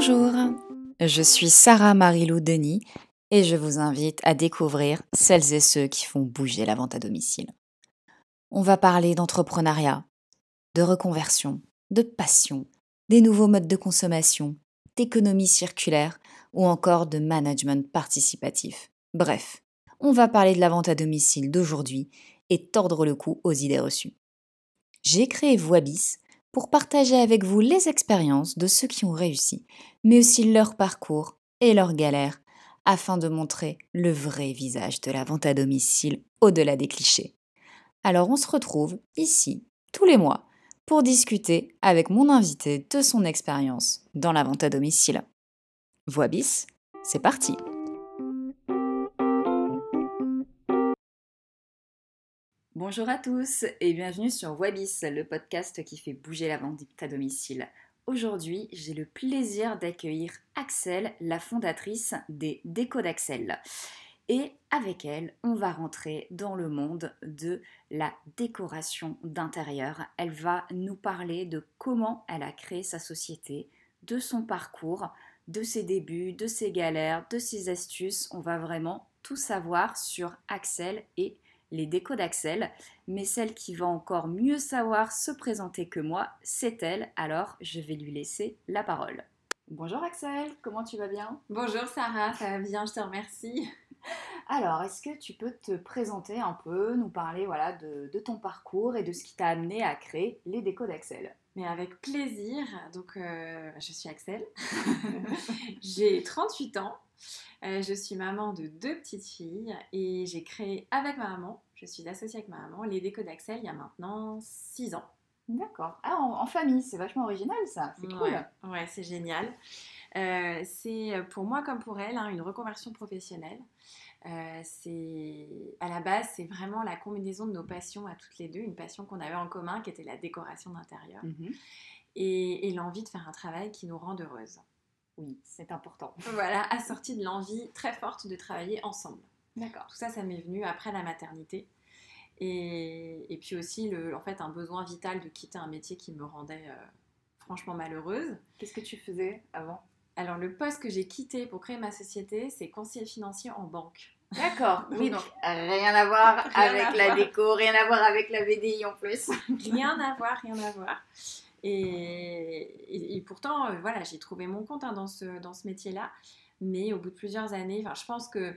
Bonjour, je suis Sarah Marilou Denis et je vous invite à découvrir celles et ceux qui font bouger la vente à domicile. On va parler d'entrepreneuriat, de reconversion, de passion, des nouveaux modes de consommation, d'économie circulaire ou encore de management participatif. Bref, on va parler de la vente à domicile d'aujourd'hui et tordre le cou aux idées reçues. J'ai créé Voibis pour partager avec vous les expériences de ceux qui ont réussi, mais aussi leur parcours et leurs galères, afin de montrer le vrai visage de la vente à domicile au-delà des clichés. Alors on se retrouve ici, tous les mois, pour discuter avec mon invité de son expérience dans la vente à domicile. Voix bis, c'est parti Bonjour à tous et bienvenue sur Webis, le podcast qui fait bouger la vente à domicile. Aujourd'hui, j'ai le plaisir d'accueillir Axel, la fondatrice des Déco d'Axel. Et avec elle, on va rentrer dans le monde de la décoration d'intérieur. Elle va nous parler de comment elle a créé sa société, de son parcours, de ses débuts, de ses galères, de ses astuces. On va vraiment tout savoir sur Axel et les décos d'Axel, mais celle qui va encore mieux savoir se présenter que moi, c'est elle, alors je vais lui laisser la parole. Bonjour Axel, comment tu vas bien? Bonjour Sarah, ça va bien, je te remercie. Alors, est-ce que tu peux te présenter un peu, nous parler voilà, de, ton parcours et de ce qui t'a amené à créer les décos d'Axel? Mais avec plaisir. Donc, euh, je suis Axel. J'ai 38 ans. Euh, je suis maman de deux petites filles et j'ai créé avec ma maman, je suis associée avec ma maman, les décos d'Axel il y a maintenant 6 ans. D'accord. Ah, en, famille, c'est vachement original ça, c'est cool. Ouais, c'est génial. Euh, c'est pour moi comme pour elle hein, une reconversion professionnelle. Euh, c'est à la base, c'est vraiment la combinaison de nos passions à toutes les deux, une passion qu'on avait en commun qui était la décoration d'intérieur mhm. et, et l'envie de faire un travail qui nous rend heureuses. Oui, c'est important. Voilà, assorti de l'envie très forte de travailler ensemble. D'accord. Tout ça, ça m'est venu après la maternité. Et, et, puis aussi, le, en fait, un besoin vital de quitter un métier qui me rendait euh, franchement malheureuse. Qu'est-ce que tu faisais avant? Alors, le poste que j'ai quitté pour créer ma société, c'est conseiller financier en banque. D'accord, oui, donc rien à voir avec la déco, rien à voir avec la VDI en plus. rien à voir, rien à voir. Et, et, pourtant, euh, voilà, j'ai trouvé mon compte hein, dans ce, dans ce métier-là. Mais au bout de plusieurs années, je pense que,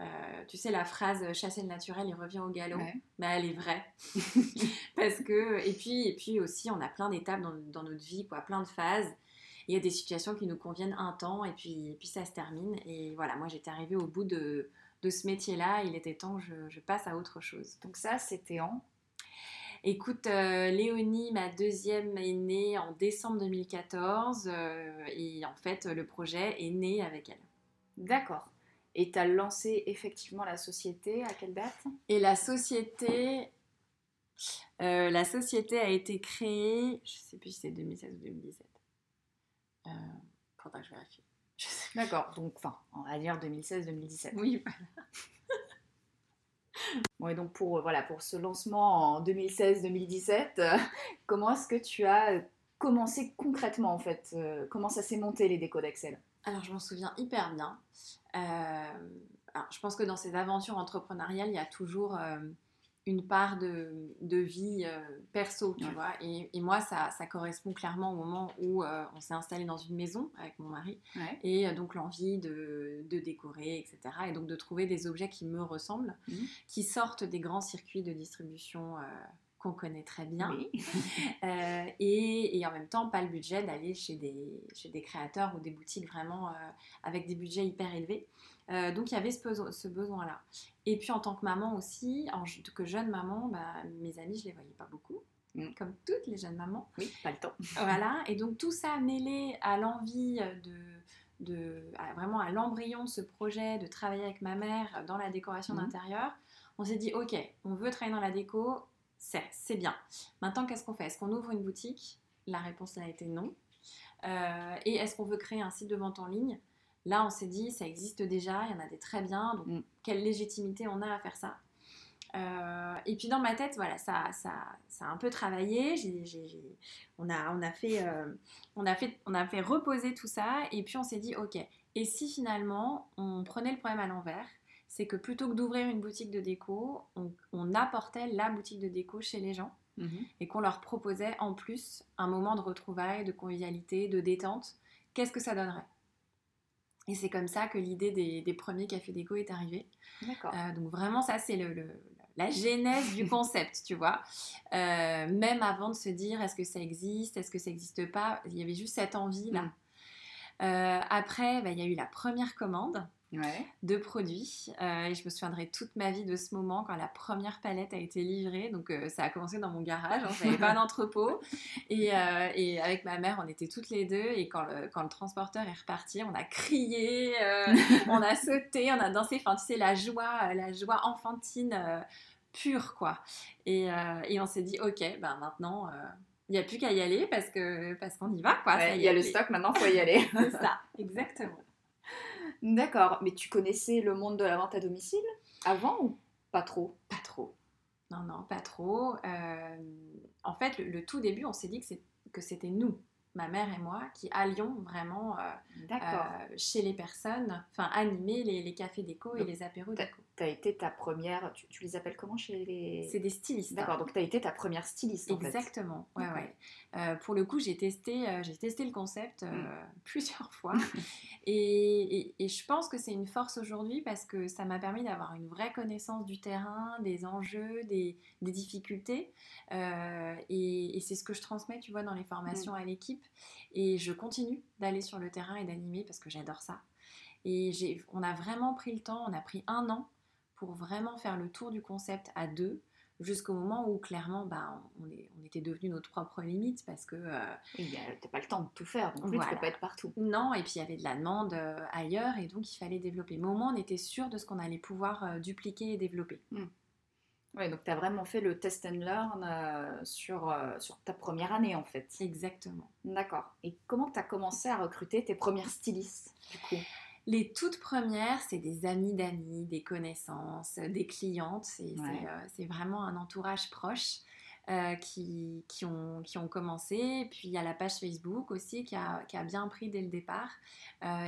euh, tu sais, la phrase chasser le naturel, il revient au galop, mais elle est vraie. Parce que, et puis, et puis aussi, on a plein d'étapes dans, dans, notre vie, quoi, plein de phases. Il y a des situations qui nous conviennent un temps et puis, et puis ça se termine. Et voilà, moi j'étais arrivée au bout de, de ce métier-là. Il était temps, je, je passe à autre chose. Donc ça, c'était en Écoute, euh, Léonie, ma deuxième, est née en décembre 2014 euh, et en fait, le projet est né avec elle. D'accord. Et tu as lancé effectivement la société à quelle date? Et la société, euh, la société a été créée, je ne sais plus si c'est 2016 ou 2017. Euh, faudra que je vérifie. D'accord, donc enfin, on va dire 2016-2017. Oui, Donc pour, euh, voilà, pour ce lancement en 2016-2017, euh, comment est-ce que tu as euh, commencé concrètement en fait Comment ça s'est monté les décos d'Excel Alors je m'en souviens hyper bien. je pense que dans ces aventures entrepreneuriales, il y a toujours une part de, de vie euh, perso, tu vois. Et, et, moi, ça, ça, correspond clairement au moment où euh, on s'est installé dans une maison avec mon mari. Et euh, donc l'envie de, de, décorer, etc. Et donc de trouver des objets qui me ressemblent, mhm. qui sortent des grands circuits de distribution qu'on connaît très bien. et, et, en même temps, pas le budget d'aller chez des, chez des créateurs ou des boutiques vraiment avec des budgets hyper élevés. Euh, donc il y avait ce, besoin-là. Et puis en tant que maman aussi, en que jeune maman, bah, mes amis, je les voyais pas beaucoup. Mm. Comme toutes les jeunes mamans. Oui, pas le temps. voilà. Et donc tout ça mêlé à l'envie de, de vraiment à l'embryon de ce projet de travailler avec ma mère dans la décoration mm. d'intérieur, on s'est dit ok, on veut travailler dans la déco, c'est bien. Maintenant, qu'est-ce qu'on fait? Est-ce qu'on ouvre une boutique? La réponse a été non. Euh, et est-ce qu'on veut créer un site de vente en ligne? Là, on s'est dit, ça existe déjà, il y en a des très bien, donc mm. quelle légitimité on a à faire ça et puis dans ma tête, voilà, ça, ça, ça a un peu travaillé. on, a, on, a fait, on, a fait, on a fait reposer tout ça. Et puis on s'est dit, ok, et si finalement on prenait le problème à l'envers c'est que plutôt que d'ouvrir une boutique de déco, on, apportait la boutique de déco chez les gens mhm. et qu'on leur proposait en plus un moment de retrouvailles, de convivialité, de détente. Qu'est-ce que ça donnerait? Et c'est comme ça que l'idée des, premiers cafés déco est arrivée. D'accord. Euh, donc vraiment, ça c'est le, la genèse du concept, tu vois. Euh, même avant de se dire est-ce que ça existe, est-ce que ça n'existe pas, il y avait juste cette envie-là. Mm. Euh, après, bah, il y a eu la première commande de produits. Euh, et je me souviendrai toute ma vie de ce moment quand la première palette a été livrée. Donc euh, ça a commencé dans mon garage, on n'avait pas d'entrepôt. Et, euh, et, avec ma mère, on était toutes les deux. Et quand le, quand le transporteur est reparti, on a crié, on a sauté, on a dansé. Enfin, tu sais, la joie, la joie enfantine pure, quoi. Et, et on s'est dit, ok, ben maintenant il n'y a plus qu'à y aller parce que parce qu'on y va quoi. Il y a le stock maintenant, faut y aller. C'est ça, exactement. D'accord, mais tu connaissais le monde de la vente à domicile avant ou pas trop? Pas trop. Non, non, pas trop. Euh, en fait, le, tout début, on s'est dit que c'était nous ma mère et moi, qui allions vraiment euh, euh, chez les personnes, enfin animer les, cafés déco et les apéros déco. Tu as été ta première, tu, les appelles comment chez les... C'est des stylistes. D'accord, donc tu as été ta première styliste Exactement, ouais, ouais. Euh, pour le coup, j'ai testé, j'ai testé le concept mm. plusieurs fois et, et, je pense que c'est une force aujourd'hui parce que ça m'a permis d'avoir une vraie connaissance du terrain, des enjeux, des, des difficultés et, c'est ce que je transmets, tu vois, dans les formations mm. à l'équipe et je continue d'aller sur le terrain et d'animer parce que j'adore ça. Et on a vraiment pris le temps, on a pris un an pour vraiment faire le tour du concept à deux, jusqu'au moment où clairement bah, on, est, on était devenu notre propre limite parce que... Euh, il n'y pas le temps de tout faire, donc plus tu peux pas être partout. Non, et puis il y avait de la demande euh, ailleurs et donc il fallait développer. Mais au moins on était sûr de ce qu'on allait pouvoir euh, dupliquer et développer. Hmm. Oui, donc tu as vraiment fait le test and learn euh, sur, euh, sur ta première année en fait. Exactement. D'accord. Et comment tu as commencé à recruter tes premières stylistes du coup? Les toutes premières, c'est des amis d'amis, des connaissances, des clientes. C'est euh, vraiment un entourage proche qui, qui, ont, qui ont commencé. Puis il y a la page Facebook aussi qui a, qui a bien pris dès le départ.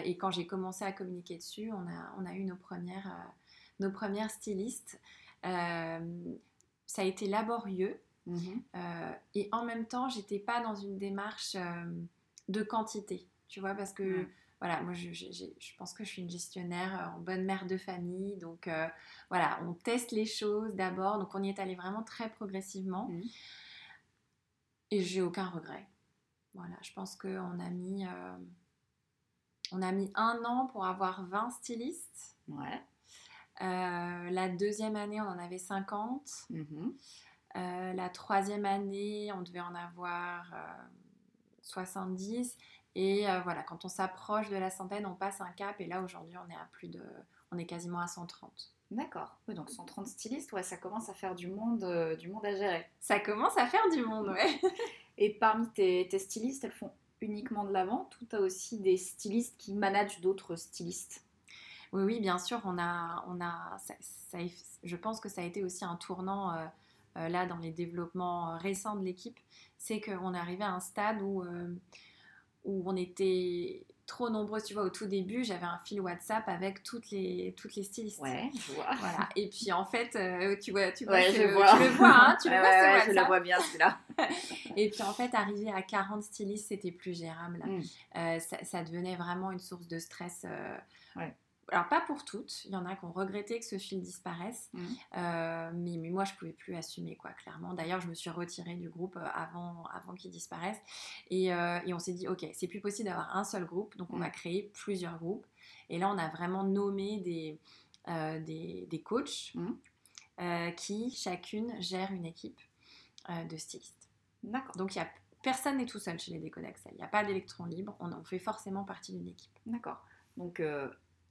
et quand j'ai commencé à communiquer dessus, on a, on a eu nos premières, nos premières stylistes. Euh, ça a été laborieux. Mhm. Euh, et en même temps, j'étais pas dans une démarche euh, de quantité, tu vois, parce que voilà, moi je, pense que je suis une gestionnaire en bonne mère de famille, donc voilà, on teste les choses d'abord, donc on y est allé vraiment très progressivement. Mhm. Et j'ai aucun regret. Voilà, je pense qu'on a mis, on a mis un an pour avoir 20 stylistes. Ouais. Euh, la deuxième année, on en avait 50. Mhm. Euh, la troisième année, on devait en avoir 70. Euh, et voilà, quand on s'approche de la centaine, on passe un cap. Et là, aujourd'hui, on est à plus de, on est quasiment à 130. D'accord. donc 130 stylistes, ouais, ça commence à faire du monde, du monde à gérer. Ça commence à faire du monde, ouais. et parmi tes, tes, stylistes, elles font uniquement de la vente ou tu as aussi des stylistes qui managent d'autres stylistes? Oui, oui, bien sûr, on a, on a, je pense que ça a été aussi un tournant euh, euh, là dans les développements euh, récents de l'équipe, c'est qu'on est arrivé à un stade où, où on était trop nombreux, tu vois, au tout début, j'avais un fil WhatsApp avec toutes les, toutes les stylistes. Ouais, je vois. Voilà. Et puis en fait, tu vois, tu vois, je vois. tu le vois, hein, tu le vois ouais, Je le vois bien celui-là. et puis en fait, arriver à 40 stylistes, c'était plus gérable. Mm. ça, ça, devenait vraiment une source de stress. ouais alors pas pour toutes, il y en a qui ont regretté que ce fil disparaisse, mmh. euh, mais, moi je pouvais plus assumer quoi, clairement. D'ailleurs je me suis retirée du groupe euh, avant, avant qu'il disparaisse euh, et, on s'est dit ok c'est plus possible d'avoir un seul groupe, donc on va mmh. créer plusieurs groupes. Et là on a vraiment nommé des, des, coachs mmh. qui chacune gère une équipe de stylistes. D'accord. Donc il y a personne n'est tout seul chez les Décodex, il n'y a pas d'électron libre, on, on fait forcément partie d'une équipe. D'accord. Donc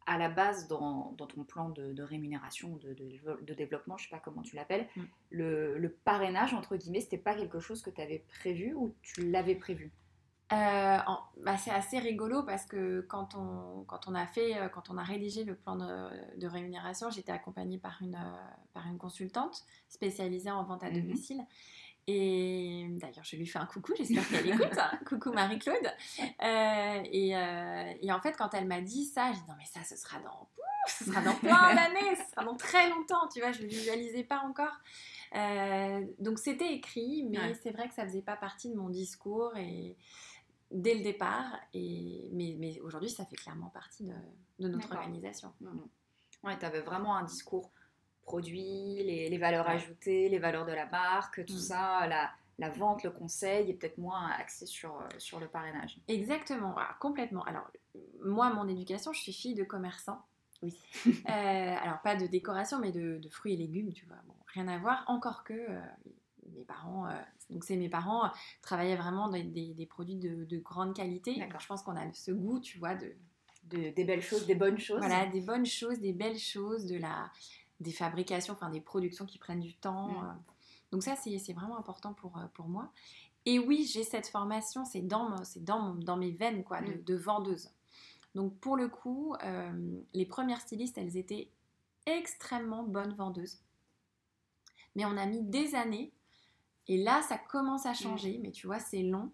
à la base, dans, ton plan de, rémunération, de, de, développement, je ne sais pas comment tu l'appelles, mm. le, parrainage, entre guillemets, c'était pas quelque chose que tu avais prévu ou tu l'avais prévu? Bah, c'est assez rigolo parce que quand on, quand on a fait, quand on a rédigé le plan de, rémunération, j'étais accompagnée par une, par une consultante spécialisée en vente à mmh domicile. Et d'ailleurs, je lui fais un coucou, j'espère qu'elle écoute. Coucou Marie-Claude. Euh, et, euh, et, en fait, quand elle m'a dit ça, j'ai dit non, mais ça, ce sera dans, ce sera dans plein d'années, ce sera dans très longtemps, tu vois, je ne visualisais pas encore. Euh, donc c'était écrit, mais c'est vrai que ça faisait pas partie de mon discours et dès le départ. Et, mais, mais aujourd'hui, ça fait clairement partie de, de notre organisation. Mmh, mmh. Ouais, tu avais vraiment un discours produits, les, valeurs ajoutées, les valeurs de la marque, tout mm. ça, la, la, vente, le conseil est peut-être moins axé sur, euh, sur le parrainage. Exactement, complètement. Alors, moi, mon éducation, je suis fille de commerçant. Oui. Euh, alors, pas de décoration, mais de, fruits et légumes, tu vois. Bon, rien à voir, encore que euh, mes parents, donc c'est mes parents, travaillaient vraiment dans des, des produits de, de, grande qualité. Je pense qu'on a ce goût, tu vois, de, de, des belles choses, des bonnes choses. Voilà, des bonnes choses, des belles choses, de la, des fabrications, enfin des productions qui prennent du temps. Mm. Euh. Donc ça, c'est vraiment important pour, euh, pour moi. Et oui, j'ai cette formation, c'est dans, dans, dans mes veines quoi, mm. de, vendeuse. Donc pour le coup, euh, les premières stylistes, elles étaient extrêmement bonnes vendeuses. Mais on a mis des années, et là, ça commence à mm. changer, mais tu vois, c'est long,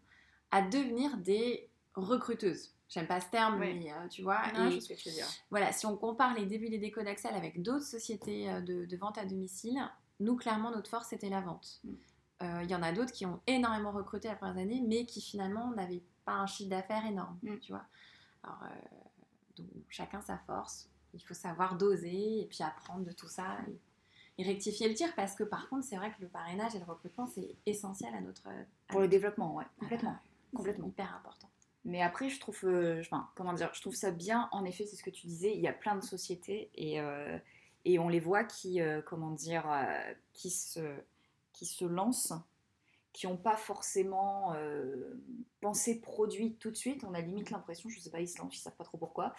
à devenir des recruteuses. J'aime pas ce terme, mais euh, tu vois. et, ce que tu veux dire. Voilà, si on compare les débuts des déco d'Axel avec d'autres sociétés euh, de, vente à domicile, nous, clairement, notre force, c'était la vente. Mm. Euh, il y en a d'autres qui ont énormément recruté la première année, mais qui finalement n'avaient pas un chiffre d'affaires énorme, mm. tu vois. Alors, donc, chacun sa force. Il faut savoir doser et puis apprendre de tout ça et, rectifier le tir parce que par contre, c'est vrai que le parrainage et le recrutement, c'est essentiel à notre... Pour le développement, ouais, complètement. complètement. hyper important. Mais après, je trouve, euh, enfin, comment dire, je trouve ça bien. En effet, c'est ce que tu disais. Il y a plein de sociétés et, euh, et on les voit qui, euh, comment dire, qui se, qui se lancent, qui n'ont pas forcément pensé produit tout de suite. On a limite l'impression, je ne sais pas, ils se lancent, ils savent pas trop pourquoi.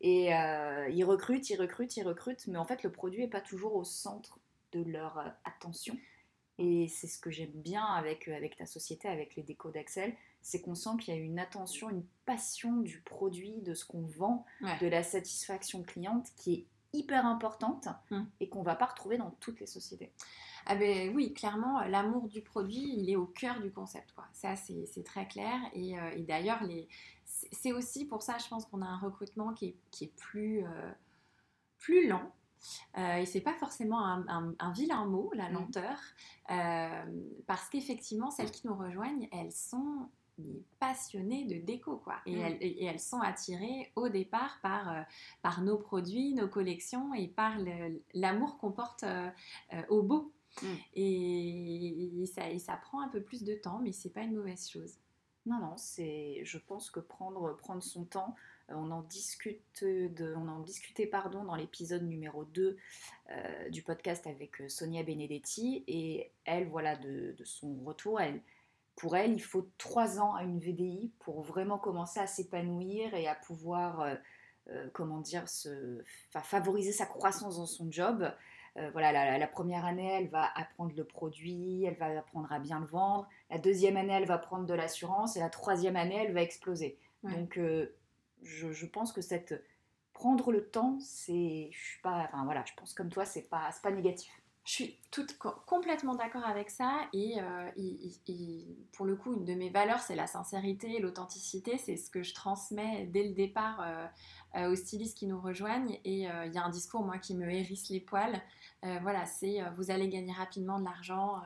Et ils recrutent, ils recrutent, ils recrutent, mais en fait, le produit n'est pas toujours au centre de leur attention. Et c'est ce que j'aime bien avec, avec ta société, avec les décos d'Axel, c'est qu'on sent qu'il y a une attention, une passion du produit, de ce qu'on vend, de la satisfaction cliente qui est hyper importante hum. et qu'on va pas retrouver dans toutes les sociétés. Ah ben oui, clairement, l'amour du produit, il est au cœur du concept. Quoi. Ça, c'est très clair. Et, euh, d'ailleurs, c'est aussi pour ça, je pense qu'on a un recrutement qui est, qui est plus, euh, plus lent. Euh, et c'est pas forcément un, un, vilain mot, la hum. lenteur, euh, parce qu'effectivement, celles qui nous rejoignent, elles sont passionnées de déco quoi et, mm. elles, et, elles, sont attirées au départ par, euh, par nos produits, nos collections et par l'amour qu'on porte euh, euh, au beau mm. et, ça, et, ça, prend un peu plus de temps mais c'est pas une mauvaise chose non non c'est je pense que prendre, prendre son temps on en discute de, on en discutait pardon dans l'épisode numéro 2 du podcast avec Sonia Benedetti et elle voilà de, de son retour elle pour elle, il faut trois ans à une VDI pour vraiment commencer à s'épanouir et à pouvoir, euh, euh, comment dire, se, favoriser sa croissance dans son job. Euh, voilà, la, première année, elle va apprendre le produit, elle va apprendre à bien le vendre. La deuxième année, elle va prendre de l'assurance et la troisième année, elle va exploser. Donc, je, pense que cette prendre le temps, c'est, je suis pas, enfin voilà, je pense comme toi, c'est pas, pas négatif. Je suis toute, complètement d'accord avec ça et, euh, pour le coup, une de mes valeurs, c'est la sincérité, l'authenticité. C'est ce que je transmets dès le départ euh, euh, aux stylistes qui nous rejoignent. Et il y a un discours, moi, qui me hérisse les poils. voilà, c'est vous allez gagner rapidement de l'argent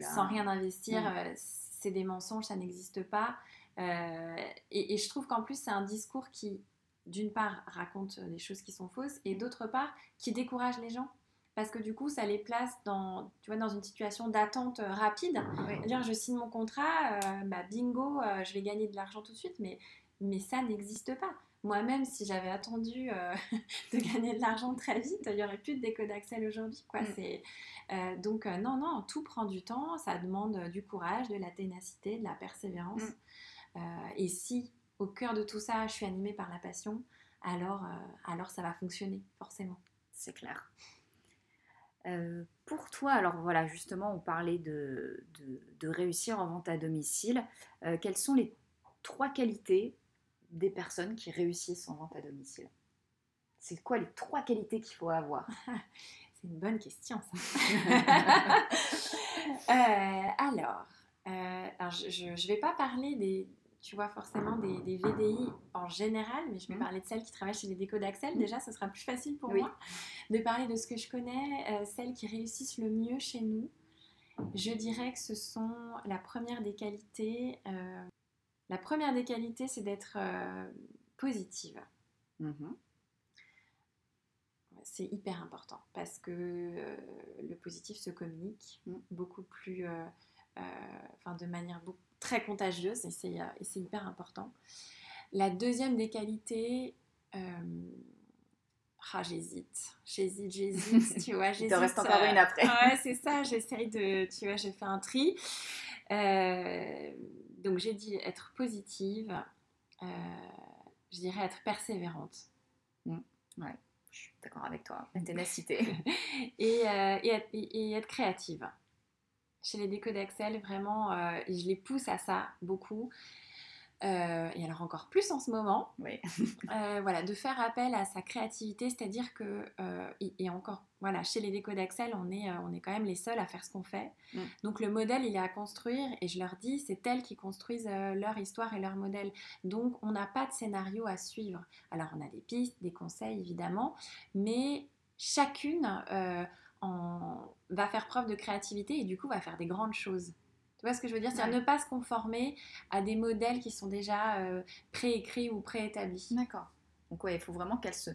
sans rien investir. Mm. c'est des mensonges, ça n'existe pas. Et, et je trouve qu'en plus, c'est un discours qui, d'une part, raconte des choses qui sont fausses et d'autre part, qui décourage les gens parce que du coup, ça les place dans, tu vois, dans une situation d'attente euh, rapide. Dire, je signe mon contrat, euh, bah, bingo, euh, je vais gagner de l'argent tout de suite, mais, mais ça n'existe pas. Moi-même, si j'avais attendu de gagner de l'argent très vite, il n'y aurait plus de déco d'Axel aujourd'hui. Quoi. Mm. donc, non, non, tout prend du temps, ça demande du courage, de la ténacité, de la persévérance. Mm. et si, au cœur de tout ça, je suis animée par la passion, alors, alors ça va fonctionner, forcément. C'est clair. Euh, pour toi, alors voilà, justement, on parlait de, de, réussir en vente à domicile. Euh, quels sont les trois qualités des personnes qui réussissent en vente à domicile? C'est quoi les trois qualités qu'il faut avoir? C'est une bonne question, ça. Euh, alors, alors, je ne vais pas parler des, tu vois, forcément des, VDI en général, mais je vais mmh. parler de celles qui travaillent chez les décos d'Axel. Mmh. Déjà, ce sera plus facile pour moi de parler de ce que je connais, euh, celles qui réussissent le mieux chez nous. Je dirais que ce sont la première des qualités. la première des qualités, c'est d'être positive. Mmh c'est hyper important parce que euh, le positif se communique mm. beaucoup plus, euh, euh, enfin de manière très contagieuse et c'est, hyper important. La deuxième des qualités, ah, j'hésite, j'hésite, j'hésite, tu vois, j'hésite. Il te reste encore une après. ouais, c'est ça, j'essaye de, tu vois, j'ai fait un tri. donc j'ai dit être positive, je dirais être persévérante. Mm. Ouais je suis d'accord avec toi, la ténacité. et, euh, et, être, et, être, créative. Chez les décos d'Axel, vraiment, euh, je les pousse à ça beaucoup. Euh, et alors encore plus en ce moment, oui. euh, voilà, de faire appel à sa créativité, c'est-à-dire que, euh, et, encore, voilà, chez les décos d'Axel, on est, on est quand même les seuls à faire ce qu'on fait. Mm. Donc le modèle, il est à construire, et je leur dis, c'est elles qui construisent leur histoire et leur modèle. Donc on n'a pas de scénario à suivre. Alors on a des pistes, des conseils évidemment, mais chacune en, va faire preuve de créativité et du coup va faire des grandes choses. Tu vois ce que je veux dire? C'est-à-dire ne pas se conformer à des modèles qui sont déjà euh, préécrits ou préétablis. D'accord. Donc ouais, il faut vraiment qu'elle se,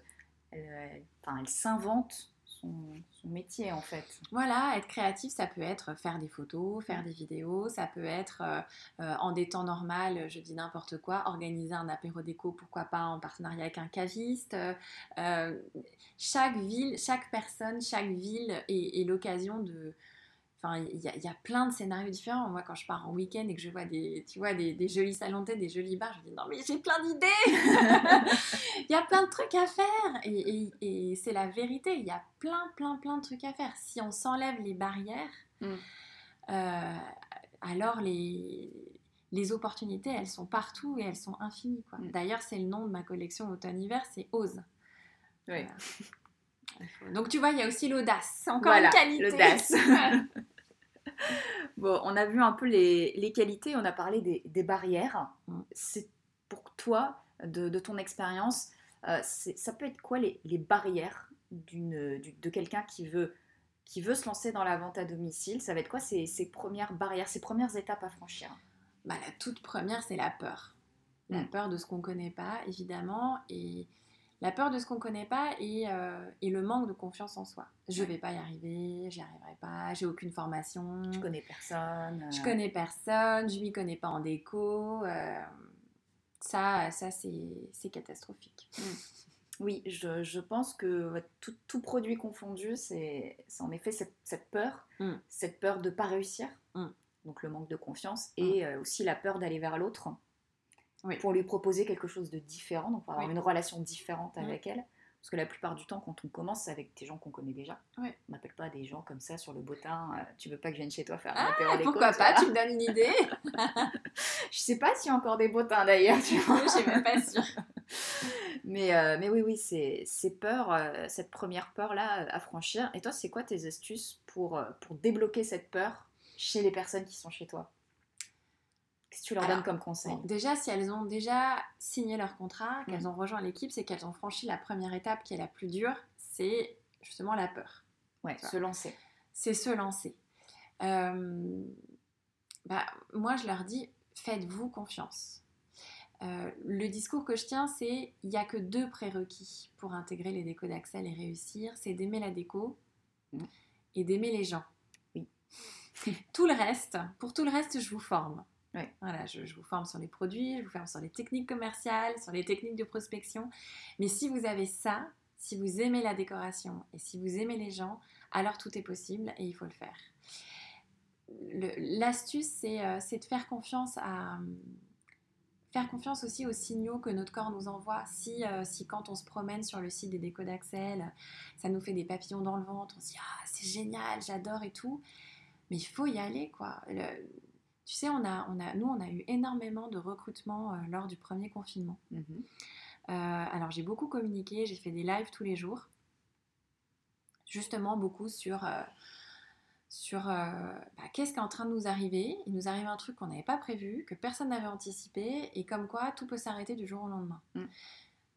elle, enfin, elle s'invente son, métier en fait. Voilà, être créatif, ça peut être faire des photos, faire des vidéos, ça peut être euh, euh, en des temps normaux, je dis n'importe quoi, organiser un apéro déco, pourquoi pas en partenariat avec un caviste. chaque ville, chaque personne, chaque ville est l'occasion de Enfin, il y, a plein de scénarios différents. Moi, quand je pars en week-end et que je vois des, tu vois, des, jolis salons des jolis bars, je me dis non, mais j'ai plein d'idées Il y a plein de trucs à faire Et, c'est la vérité, il y a plein, plein, plein de trucs à faire. Si on s'enlève les barrières, mm. euh, alors les, les opportunités, elles sont partout et elles sont infinies. Mm. D'ailleurs, c'est le nom de ma collection automne-hiver, c'est Ose. Oui. Donc tu vois, il y a aussi l'audace. Encore une qualité. L'audace. bon, on a vu un peu les, qualités, on a parlé des, barrières. Mm. C'est pour toi, de, ton expérience, euh, ça peut être quoi les, barrières de quelqu'un qui veut, qui veut se lancer dans la vente à domicile? Ça va être quoi ces, premières barrières, ces premières étapes à franchir? Bah, La toute première, c'est la peur. La mm. peur de ce qu'on ne connaît pas, évidemment. Et la peur de ce qu'on ne connaît pas euh, et, le manque de confiance en soi. Je ne vais pas y arriver, j'y arriverai pas, j'ai aucune formation. Je connais personne. Je connais personne, je m'y connais pas en déco. Euh, ça, ça c'est catastrophique. Mm. Oui, je, pense que tout, produit confondu, c'est en effet cette, peur, mm. cette peur de ne pas réussir, mm. donc le manque de confiance, et euh, aussi la peur d'aller vers l'autre pour lui proposer quelque chose de différent, donc pour avoir une relation différente avec elle. Parce que la plupart du temps, quand on commence, c'est avec des gens qu'on connaît déjà. On n'appelle pas des gens comme ça sur le bottin. Euh, tu veux pas que je vienne chez toi faire un ah, Pourquoi pas Tu me donnes une idée Je sais pas s'il y a encore des bottins d'ailleurs. Tu vois je suis même pas sûre. mais, euh, mais oui, oui, c'est peur, euh, cette première peur-là à franchir. Et toi, c'est quoi tes astuces pour, pour débloquer cette peur chez les personnes qui sont chez toi? Qu'est-ce que tu leur donnes comme conseil Déjà, si elles ont déjà signé leur contrat, qu'elles mm. ont rejoint l'équipe, c'est qu'elles ont franchi la première étape qui est la plus dure, c'est justement la peur. Ouais, se lancer. C'est se lancer. Euh, bah, moi, je leur dis, faites-vous confiance. Euh, le discours que je tiens, c'est il n'y a que deux prérequis pour intégrer les décos d'Axel et réussir, c'est d'aimer la déco mm. et d'aimer les gens. Oui. tout le reste, pour tout le reste, je vous forme. Voilà, je, vous forme sur les produits, je vous forme sur les techniques commerciales, sur les techniques de prospection. Mais si vous avez ça, si vous aimez la décoration et si vous aimez les gens, alors tout est possible et il faut le faire. L'astuce, euh, c'est de faire confiance à faire confiance aussi aux signaux que notre corps nous envoie. Si, euh, si quand on se promène sur le site des décos d'Axel, ça nous fait des papillons dans le ventre, on se dit ah c'est génial, j'adore et tout, mais il faut y aller quoi Tu sais, on a, on a, nous, on a eu énormément de recrutement euh, lors du premier confinement. Mhm. Euh, alors, j'ai beaucoup communiqué, j'ai fait des lives tous les jours. Justement, beaucoup sur, euh, sur bah, qu'est-ce qui est en train de nous arriver? Il nous arrive un truc qu'on n'avait pas prévu, que personne n'avait anticipé, et comme quoi tout peut s'arrêter du jour au lendemain. Mm.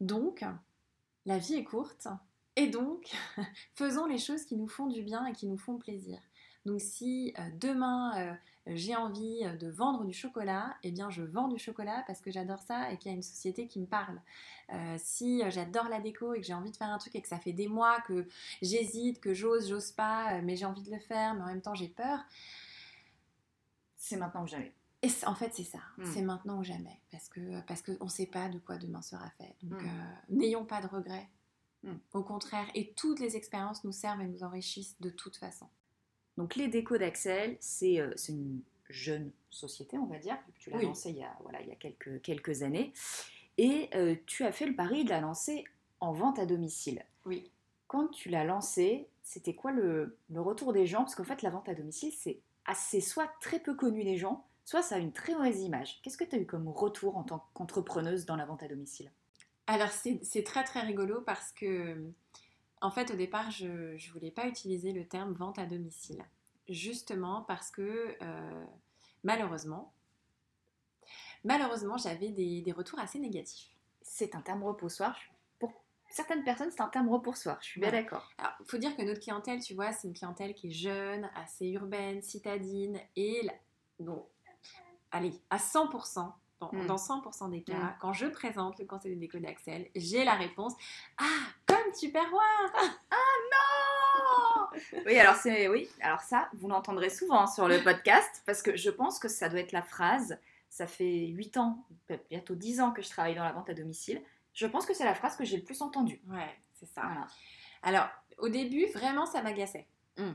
Donc, la vie est courte, et donc, faisons les choses qui nous font du bien et qui nous font plaisir. Donc, si demain j'ai envie euh, de vendre du chocolat, eh bien, je vends du chocolat parce que j'adore ça et qu'il y a une société qui me parle. Euh, si euh, j'adore la déco et que j'ai envie de faire un truc et que ça fait des mois que j'hésite, que j'ose, j'ose pas, mais j'ai envie de le faire, mais en même temps j'ai peur. C'est maintenant que jamais. Et en fait, c'est ça. Mm. C'est maintenant ou jamais. Parce que parce qu'on ne sait pas de quoi demain sera fait. Donc, Mm. euh, n'ayons pas de regrets. Mm. Au contraire, et toutes les expériences nous servent et nous enrichissent de toute façon. Donc les décos d'Axel, c'est euh, c'est une jeune société, on va dire. Tu l'as Oui. lancée il y a, voilà, il y a quelques, quelques années. Et euh, tu as fait le pari de la lancer en vente à domicile. Oui. Quand tu l'as lancée, c'était quoi le, le retour des gens? Parce qu'en fait, la vente à domicile, c'est assez soit très peu connu des gens, soit ça a une très mauvaise image. Qu'est-ce que tu as eu comme retour en tant qu'entrepreneuse dans la vente à domicile? Alors c'est c'est très très rigolo parce que en fait au départ je ne voulais pas utiliser le terme vente à domicile. Justement parce que euh, malheureusement, malheureusement j'avais des, des retours assez négatifs. C'est un terme reposoir. Pour certaines personnes, c'est un terme reposoir. Je suis bien Ouais. d'accord. Alors il faut dire que notre clientèle, tu vois, c'est une clientèle qui est jeune, assez urbaine, citadine et bon, allez, à 100%. Dans, Mm. dans 100% des cas, Mm. quand je présente le conseil des déco d'Axel, j'ai la réponse Ah, comme Tupperware Oui, alors c'est oui, alors ça, vous l'entendrez souvent sur le podcast parce que je pense que ça doit être la phrase. Ça fait 8 ans, bientôt 10 ans que je travaille dans la vente à domicile. Je pense que c'est la phrase que j'ai le plus entendue. Ouais, c'est ça. Voilà. Alors, au début, vraiment, ça m'agaçait. Mm.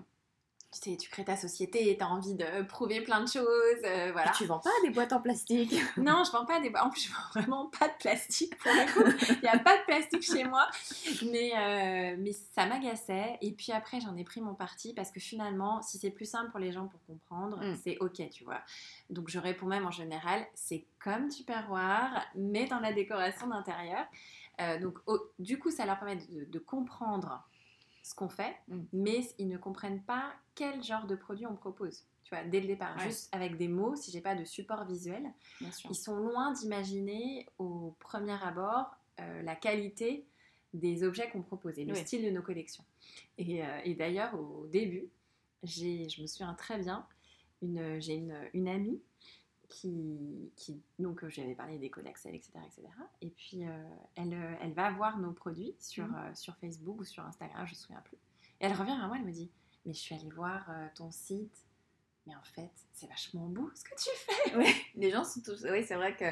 Tu sais, tu crées ta société, tu as envie de prouver plein de choses, euh, voilà. Et tu vends pas des boîtes en plastique Non, je vends pas des... En plus, je vends vraiment pas de plastique pour le coup. Il n'y a pas de plastique chez moi. Mais, euh, mais ça m'agaçait. Et puis après, j'en ai pris mon parti parce que finalement, si c'est plus simple pour les gens pour comprendre, Mm. c'est OK, tu vois. Donc je réponds même en général, c'est comme Tupperware, mais dans la décoration d'intérieur. Euh, donc du coup, ça leur permet de, de comprendre ce qu'on fait, Mm. mais ils ne comprennent pas quel genre de produit on propose. Tu vois, dès le départ, Ouais. juste avec des mots, si j'ai pas de support visuel, ils sont loin d'imaginer au premier abord euh, la qualité des objets qu'on propose et le Oui. style de nos collections. Et, euh, et d'ailleurs, au début, j'ai, je me souviens très bien, une, j'ai une, une amie qui, qui donc euh, j'avais parlé des codex, etc., etc. Et puis euh, elle, euh, elle va voir nos produits sur, euh, sur Facebook ou sur Instagram, je me souviens plus. Et elle revient vers moi, elle me dit, mais je suis allée voir euh, ton site, mais en fait, c'est vachement beau ce que tu fais. Ouais, les gens sont tous. Oui, c'est vrai que.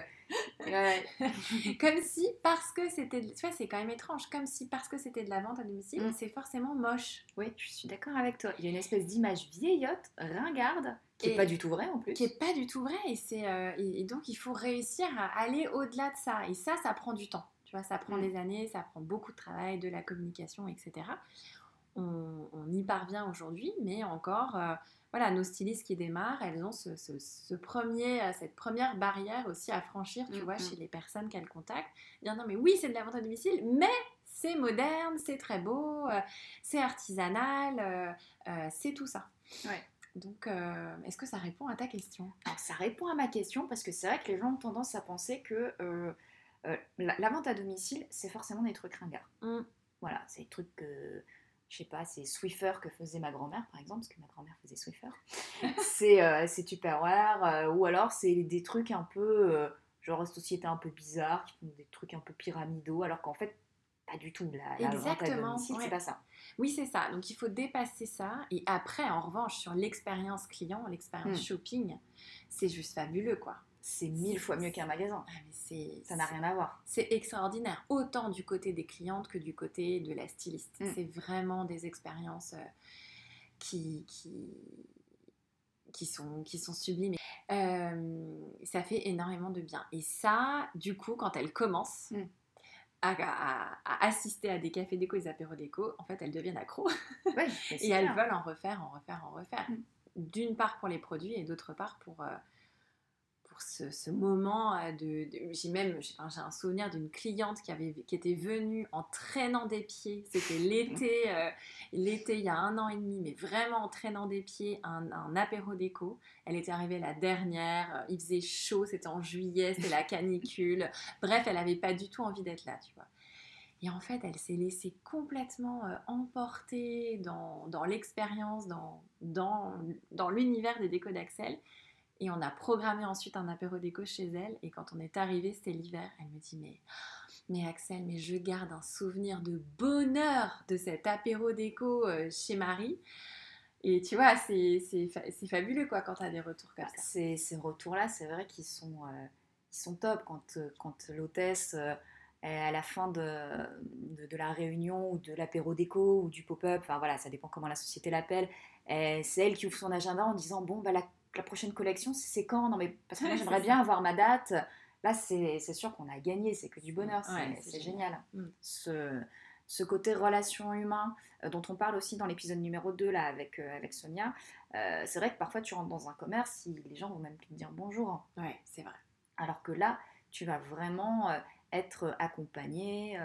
Comme si parce que c'était tu vois c'est quand même étrange comme si parce que c'était de la vente à domicile Mm. c'est forcément moche Oui, je suis d'accord avec toi. Il y a une espèce d'image vieillotte, ringarde, qui Et- est pas du tout vraie en plus. qui est pas du tout vrai et c'est euh, et, et donc il faut réussir à aller au-delà de ça et ça ça prend du temps tu vois ça prend Mm. des années ça prend beaucoup de travail de la communication etc on, on y parvient aujourd'hui mais encore euh, voilà nos stylistes qui démarrent elles ont ce, ce- ce premier euh, cette première barrière aussi à franchir tu Mm, vois mm. chez les personnes qu'elles contactent dire non mais oui c'est de la vente à domicile mais c'est moderne, c'est très beau, euh, c'est artisanal, euh, euh, c'est tout ça. Ouais. Donc, est-ce que ça répond à ta question? Alors, ça répond à ma question parce que c'est vrai que les gens ont tendance à penser que la, la vente à domicile, c'est forcément des trucs ringards. Mm. Voilà, c'est des trucs que, je sais pas, c'est Swiffer que faisait ma grand-mère par exemple, parce que ma grand-mère faisait Swiffer. c'est euh, Tupperware, euh, ou alors c'est des trucs un peu, euh, genre société un peu bizarre, qui font des trucs un peu pyramidaux, alors qu'en fait, pas du tout. La, la Exactement, ouais. c'est pas ça. Oui, c'est ça. Donc, il faut dépasser ça. Et après, en revanche, sur l'expérience client, l'expérience Mm. shopping, c'est juste fabuleux, quoi. C'est mille fois mieux qu'un magasin. Ah, mais Ça n'a rien à voir. C'est extraordinaire, autant du côté des clientes que du côté de la styliste. Mm. C'est vraiment des expériences euh, qui, qui, qui, sont, qui sont sublimes. Euh, ça fait énormément de bien. Et ça, du coup, quand elle commence Mm. à, à- à assister à des cafés déco des apéros déco, en fait, elles deviennent accros. Ouais, Et elles veulent en refaire, en refaire, en refaire. Mm. D'une part pour les produits et d'autre part pour, euh, pour ce, moment euh, de, j'ai même j'ai un souvenir d'une cliente qui avait qui était venue en traînant des pieds. C'était l'été euh, l'été il y a un an et demi mais vraiment en traînant des pieds un, un apéro déco. Elle était arrivée la dernière euh, il faisait chaud c'était en juillet c'était la canicule. Bref elle avait pas du tout envie d'être là tu vois. Et en fait, elle s'est laissée complètement emporter dans, dans l'expérience, dans, dans, dans l'univers des décos d'Axel. Et on a programmé ensuite un apéro déco chez elle. Et quand on est arrivé, c'était l'hiver. Elle me dit mais, mais Axel, mais je garde un souvenir de bonheur de cet apéro déco euh, chez Marie. Et tu vois, c'est fabuleux quoi quand tu as des retours comme ça. Ces, ces retours-là, c'est vrai qu'ils sont, euh, sont top quand, euh, quand l'hôtesse à la fin de, de, la réunion ou de l'apéro déco ou du pop-up, enfin voilà, ça dépend comment la société l'appelle, c'est elle qui ouvre son agenda en disant bon, bah, la la prochaine collection, c'est quand? Non, mais parce que moi, j'aimerais bien avoir ma date. Là, c'est sûr qu'on a gagné, c'est que du bonheur, c'est génial. Mm. Ce, ce, côté relation humain euh, dont on parle aussi dans l'épisode numéro 2 là, avec, euh, avec Sonia, euh, c'est vrai que parfois tu rentres dans un commerce, si les gens vont même plus te dire bonjour. Ouais, c'est vrai. Alors que là, tu vas vraiment être accompagné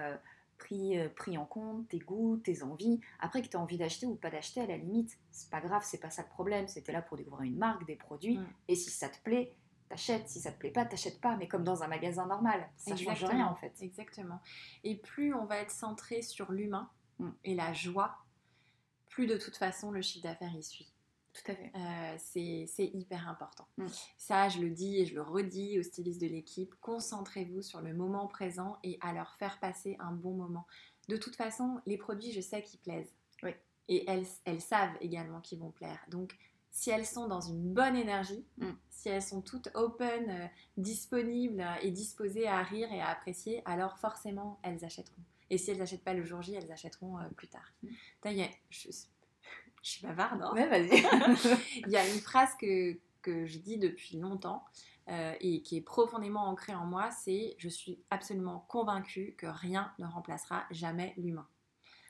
pris, euh, pris en compte, tes goûts, tes envies. Après que tu as envie d'acheter ou pas d'acheter, à la limite, c'est pas grave, c'est pas ça le problème. C'était là pour découvrir une marque, des produits. Mm. Et si ça te plaît, t'achètes. Si ça te plaît pas, t'achètes pas. Mais comme dans un magasin normal, ça change rien en fait. Exactement. Et plus on va être centré sur l'humain mm. et la joie, plus de toute façon le chiffre d'affaires y suit. Tout à fait. Euh, c'est hyper important. Mm. Ça, je le dis et je le redis aux stylistes de l'équipe, concentrez-vous sur le moment présent et à leur faire passer un bon moment. De toute façon, les produits, je sais qu'ils plaisent. Oui. Et elles, elles savent également qu'ils vont plaire. Donc, si elles sont dans une bonne énergie, mm. si elles sont toutes open, euh, disponibles et disposées à rire et à apprécier, alors forcément, elles achèteront. Et si elles n'achètent pas le jour J, elles achèteront euh, plus tard. Mm. Je, je suis bavarde, hein Ouais, vas-y. Il y a une phrase que, que je dis depuis longtemps euh, et qui est profondément ancrée en moi, c'est je suis absolument convaincue que rien ne remplacera jamais l'humain.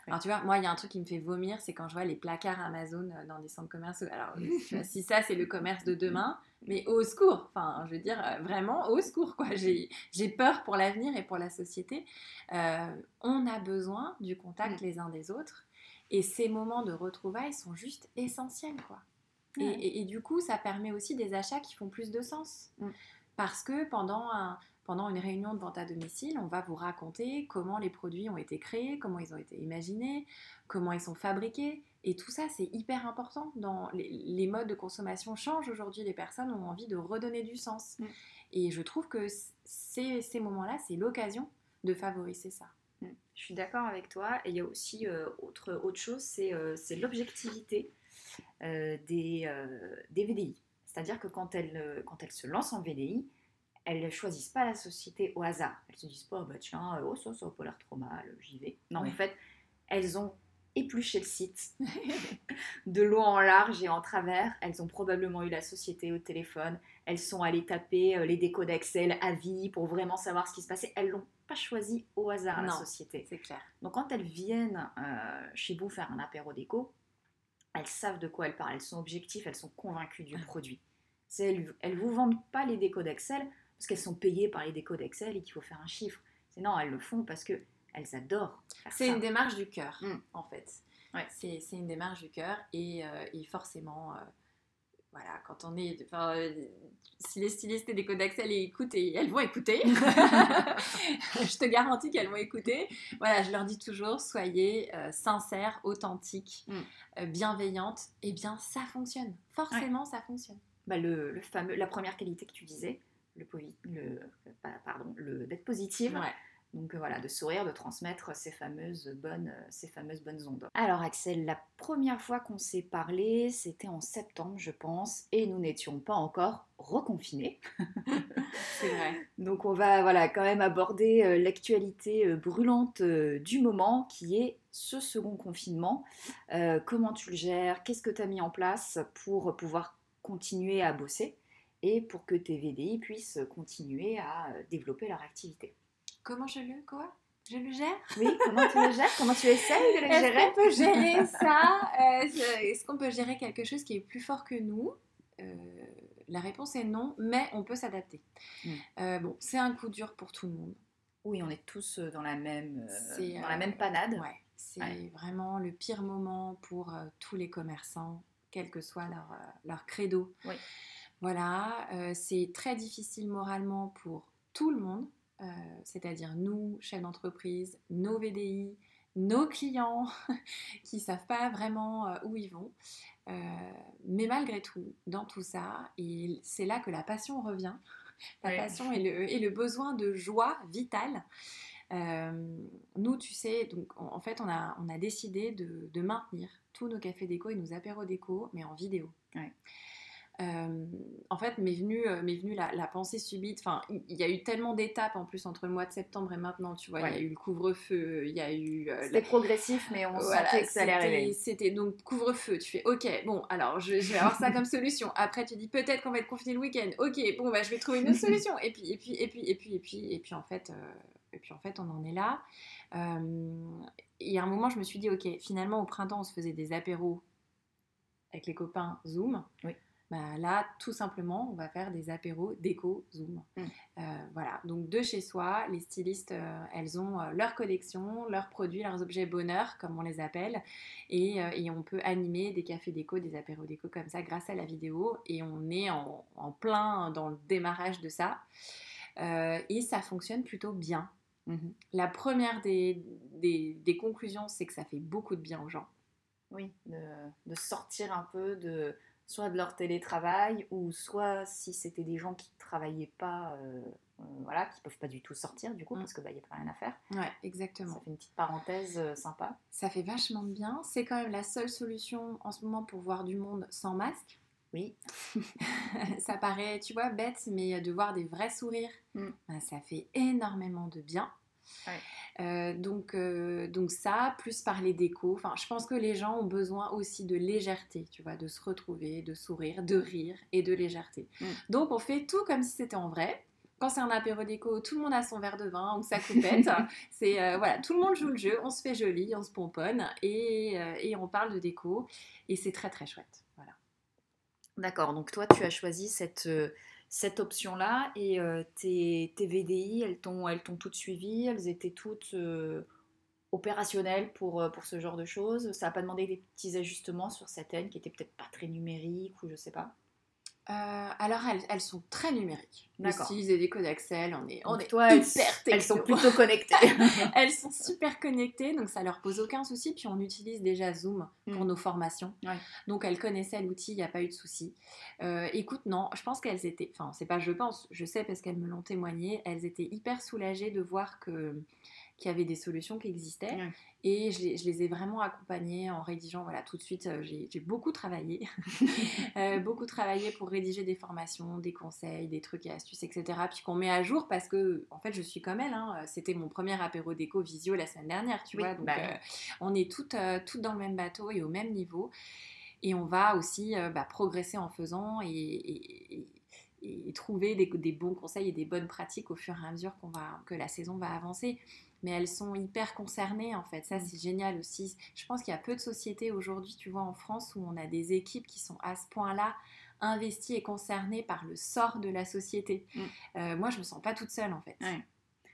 Alors tu vois, moi il y a un truc qui me fait vomir, c'est quand je vois les placards Amazon euh, dans des centres commerciaux. Alors si ça c'est le commerce de demain, mais au secours, enfin je veux dire euh, vraiment au secours quoi. J'ai peur pour l'avenir et pour la société. on a besoin du contact mm. les uns des autres. Et ces moments de retrouvailles sont juste essentiels, quoi. Et, du coup, ça permet aussi des achats qui font plus de sens. Mm. Parce que pendant, un, pendant une réunion de vente à domicile, on va vous raconter comment les produits ont été créés, comment ils ont été imaginés, comment ils sont fabriqués. Et tout ça, c'est hyper important. Dans les, modes de consommation changent aujourd'hui. Les personnes ont envie de redonner du sens. Mm. Et je trouve que ces, ces moments-là, c'est l'occasion de favoriser ça. Je suis d'accord avec toi. Et il y a aussi euh, autre, autre chose, c'est euh, l'objectivité euh, des, des VDI. C'est-à-dire que quand elles, quand elles se lancent en VDI, elles ne choisissent pas la société au hasard. Elles se disent pas, oh, bah tiens, oh, ça, ça n'a pas l'air trop mal, j'y vais. Non, en fait, elles ont épluché le site de l'eau en large et en travers. Elles ont probablement eu la société au téléphone. Elles sont allées taper les décodes d'Excel à vie pour vraiment savoir ce qui se passait. Elles l'ont pas choisi au hasard la société. C'est clair. Donc quand elles viennent euh, chez vous faire un apéro déco, elles savent de quoi elles parlent, elles sont objectives, elles sont convaincues du produit. Elles, elles vous vendent pas les décos d'Excel parce qu'elles sont payées par les décos d'Excel et qu'il faut faire un chiffre. C'est non, elles le font parce que elles adorent. C'est une démarche du cœur, mm. en fait. Ouais. C'est une démarche du cœur et, euh, et forcément, euh, voilà, quand on est. Enfin, euh, si les stylistes des codes d'Axel écoutent, et elles vont écouter. je te garantis qu'elles vont écouter. Voilà, je leur dis toujours soyez euh, sincères, authentiques, mm. euh, bienveillantes. Et eh bien, ça fonctionne. Forcément, ça fonctionne. Bah, le, fameux, la première qualité que tu disais, le, le, pardon, le d'être positive. Ouais. Donc euh, voilà, de sourire, de transmettre ces fameuses bonnes, euh, ces fameuses bonnes ondes. Alors Axel, la première fois qu'on s'est parlé, c'était en septembre, je pense, et nous n'étions pas encore reconfinés. C'est vrai. Donc on va voilà quand même aborder euh, l'actualité brûlante du moment, qui est ce second confinement. comment tu le gères? Qu'est-ce que tu as mis en place pour pouvoir continuer à bosser et pour que tes VDI puissent continuer à développer leur activité? Comment je le quoi? Je le gère? Oui, comment tu le gères? Comment tu essayes de le gérer? Est-ce qu'on peut gérer ça? Est-ce qu'on peut gérer quelque chose qui est plus fort que nous? Euh, La réponse est non, mais on peut s'adapter. Mm. Euh, bon, c'est un coup dur pour tout le monde. Oui, on est tous euh, dans la même, euh, dans la même panade. Ouais, c'est Ouais. vraiment le pire moment pour tous les commerçants, quel que soit leur, leur credo. Oui. Voilà, c'est très difficile moralement pour tout le monde, euh, c'est-à-dire nous, chefs d'entreprise, nos VDI, nos clients qui savent pas vraiment euh, où ils vont. Euh, mais malgré tout, dans tout ça, et c'est là que la passion revient, la Ouais. passion et le, et le besoin de joie vitale. Euh, nous, tu sais, donc en en fait, on a, on a décidé de, de maintenir tous nos cafés déco et nos apéros déco, mais en vidéo. Ouais. Euh, en fait, m'est venue, euh, m'est venue la, la pensée subite. Enfin, il il y a eu tellement d'étapes en plus entre le mois de septembre et maintenant. Tu vois, il y a eu le couvre-feu, il y a eu euh, C'était progressif, mais on voilà, sentait que ça allait c'était- arriver. C'était donc couvre-feu. Tu fais OK, bon, alors je, je vais avoir ça comme solution. Après, tu dis peut-être qu'on va être confiné le week-end. OK, bon, bah, je vais trouver une autre solution. Et puis, et puis, et puis, et puis, et puis, et puis, en fait, euh, et puis en fait, on en est là. Euh, et à un moment, je me suis dit OK, finalement, au printemps, on se faisait des apéros avec les copains Zoom. Oui. Bah, là, tout simplement, on va faire des apéros déco Zoom. Mm. Euh, voilà, donc de chez soi, les stylistes, euh, elles ont euh, leur collection, leurs produits, leurs objets bonheur, comme on les appelle, et, et on peut animer des cafés déco, des apéros déco comme ça grâce à la vidéo, et on est en, en plein dans le démarrage de ça, et ça fonctionne plutôt bien. Mhm. La première des, des, des conclusions, c'est que ça fait beaucoup de bien aux gens. Oui, de, de sortir un peu de soit de leur télétravail ou soit si c'était des gens qui travaillaient pas, euh, euh, voilà, qui peuvent pas du tout sortir du coup Mm. parce que bah y a pas rien à faire. Ouais, Ça exactement. fait une petite parenthèse euh, sympa. Ça fait vachement de bien. C'est quand même la seule solution en ce moment pour voir du monde sans masque. Oui, ça paraît, tu vois, bête, mais de voir des vrais sourires, ben, ça fait énormément de bien. Ouais. Euh, donc, euh, donc ça, plus parler déco. Enfin, je pense que les gens ont besoin aussi de légèreté, tu vois, de se retrouver, de sourire, de rire et de légèreté. Mm. Donc on fait tout comme si c'était en vrai. Quand c'est un apéro déco, tout le monde a son verre de vin ou sa coupette. c'est euh, voilà, tout le monde joue le jeu, on se fait joli, on se pomponne et, et on parle de déco et c'est très très chouette. Voilà. d'accord. Donc toi, tu as choisi cette, cette option-là et euh, tes, VDI, elles t'ont elles t'ont toutes suivies, elles étaient toutes euh, opérationnelles pour, euh, pour ce genre de choses. Ça n'a pas demandé des petits ajustements sur certaines qui étaient peut-être pas très numériques ou je sais pas. Euh, alors elles, elles sont très numériques. D'accord. Et des codes Excel, on est, on Donc est toi, elles, hyper elles sont plutôt connectées. Elles sont super connectées, donc ça leur pose aucun souci. Puis on utilise déjà Zoom pour Mm. nos formations. Ouais. Donc elles connaissaient l'outil, il n'y a pas eu de souci. Euh, écoute, non, je pense qu'elles étaient, enfin c'est pas je pense, je sais parce qu'elles me l'ont témoigné, elles étaient hyper soulagées de voir que qu'il y avait des solutions qui existaient. Ouais. Et je les, je les ai vraiment accompagnées en rédigeant, voilà, tout de suite, euh, j'ai beaucoup travaillé. Euh, beaucoup travaillé pour rédiger des formations, des conseils, des trucs et astuces, etc. Puis qu'on met à jour parce que, en fait, je suis comme elle. hein. C'était mon premier apéro déco visio la semaine dernière, tu Oui, vois. Donc, bah euh, on est toutes, euh, toutes dans le même bateau et au même niveau. Et on va aussi euh, bah, progresser en faisant et, et- et- et trouver des, des bons conseils et des bonnes pratiques au fur et à mesure qu'on va, que la saison va avancer. Mais elles sont hyper concernées en fait. Ça, c'est génial aussi. Je pense qu'il y a peu de sociétés aujourd'hui, tu vois, en France, où on a des équipes qui sont à ce point-là investies et concernées par le sort de la société. Mm. Euh, moi, je me sens pas toute seule en fait. Ouais.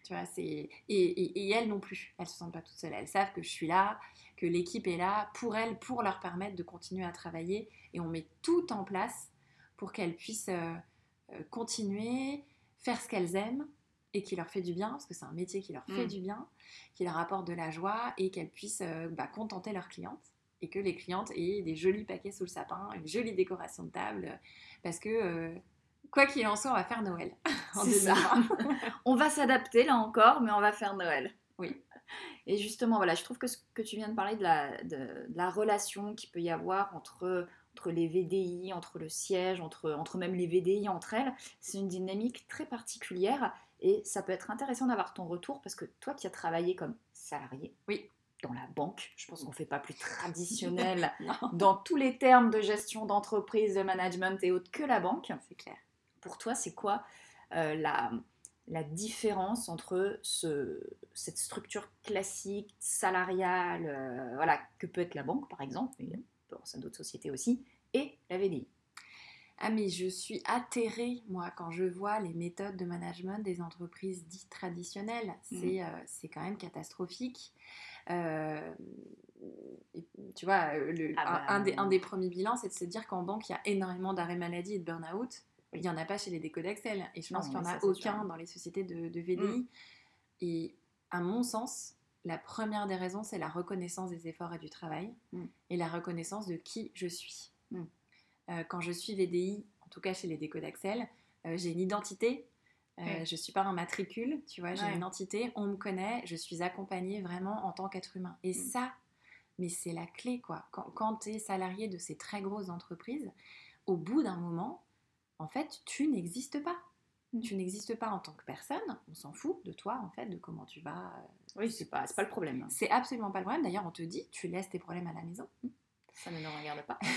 Tu vois, c'est et, et- et elles non plus. Elles se sentent pas toutes seules. Elles savent que je suis là, que l'équipe est là pour elles, pour leur permettre de continuer à travailler. Et on met tout en place pour qu'elles puissent euh, continuer, faire ce qu'elles aiment et qui leur fait du bien, parce que c'est un métier qui leur fait Mm. du bien, qui leur apporte de la joie et qu'elles puissent euh, bah, contenter leurs clientes et que les clientes aient des jolis paquets sous le sapin, une jolie décoration de table, euh, parce que euh, quoi qu'il en soit, on va faire Noël. en C'est ça. 2020. on va s'adapter là encore, mais on va faire Noël. Oui. Et justement, voilà, je trouve que ce que tu viens de parler de la, de, de la relation qu'il peut y avoir entre, entre les VDI, entre le siège, entre, entre même les VDI entre elles, c'est une dynamique très particulière et ça peut être intéressant d'avoir ton retour parce que toi qui as travaillé comme salarié, Oui. dans la banque, je pense qu'on ne fait pas plus traditionnel dans tous les termes de gestion d'entreprise, de management et autres que la banque. c'est clair. Pour toi, c'est quoi euh, la, la différence entre ce, cette structure classique, salariale, euh, voilà, que peut être la banque par exemple, à d'autres sociétés aussi, et la VDI Ah mais je suis atterrée, moi, quand je vois les méthodes de management des entreprises dites traditionnelles. Mm. C'est euh, c'est quand même catastrophique. Euh, tu vois, euh, le- Ah bah, un, un des, un des premiers bilans, c'est de se dire qu'en banque, il y a énormément d'arrêts maladie et de burn-out. Il n'y en a pas chez les décodes Excel. Et je pense qu'il n'y en a aucun dans les sociétés de, de VDI. Et à mon sens, la première des raisons, c'est la reconnaissance des efforts et du travail Mm. et la reconnaissance de qui je suis. Mm. Euh, quand je suis VDI, en tout cas chez les décodes Excel, euh, j'ai une identité. Euh. Je suis pas un matricule, tu vois, j'ai Ouais. une identité, on me connaît, je suis accompagnée vraiment en tant qu'être humain. Et Mm. ça, mais c'est la clé, quoi. Quand, quand tu es salarié de ces très grosses entreprises, au bout d'un moment, en fait, tu n'existes pas. Mm. Tu n'existes pas en tant que personne, on s'en fout de toi, en fait, de comment tu vas. euh, Oui, c'est pas, pas le problème. C'est absolument pas le problème. D'ailleurs, on te dit, tu laisses tes problèmes à la maison. Ça ne nous regarde pas.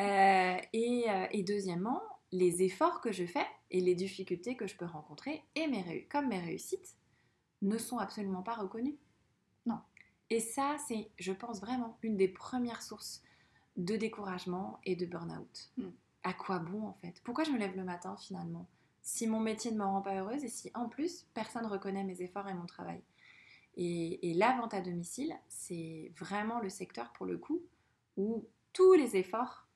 Euh, et, euh, et deuxièmement, les efforts que je fais et les difficultés que je peux rencontrer, et mes comme mes réussites, ne sont absolument pas reconnues. Non. Et ça, c'est, je pense vraiment, une des premières sources de découragement et de burn-out. Mm. À quoi bon en fait? Pourquoi je me lève le matin finalement? Si mon métier ne me rend pas heureuse et si en plus personne ne reconnaît mes efforts et mon travail. Et, et la vente à domicile, c'est vraiment le secteur pour le coup où tous les efforts,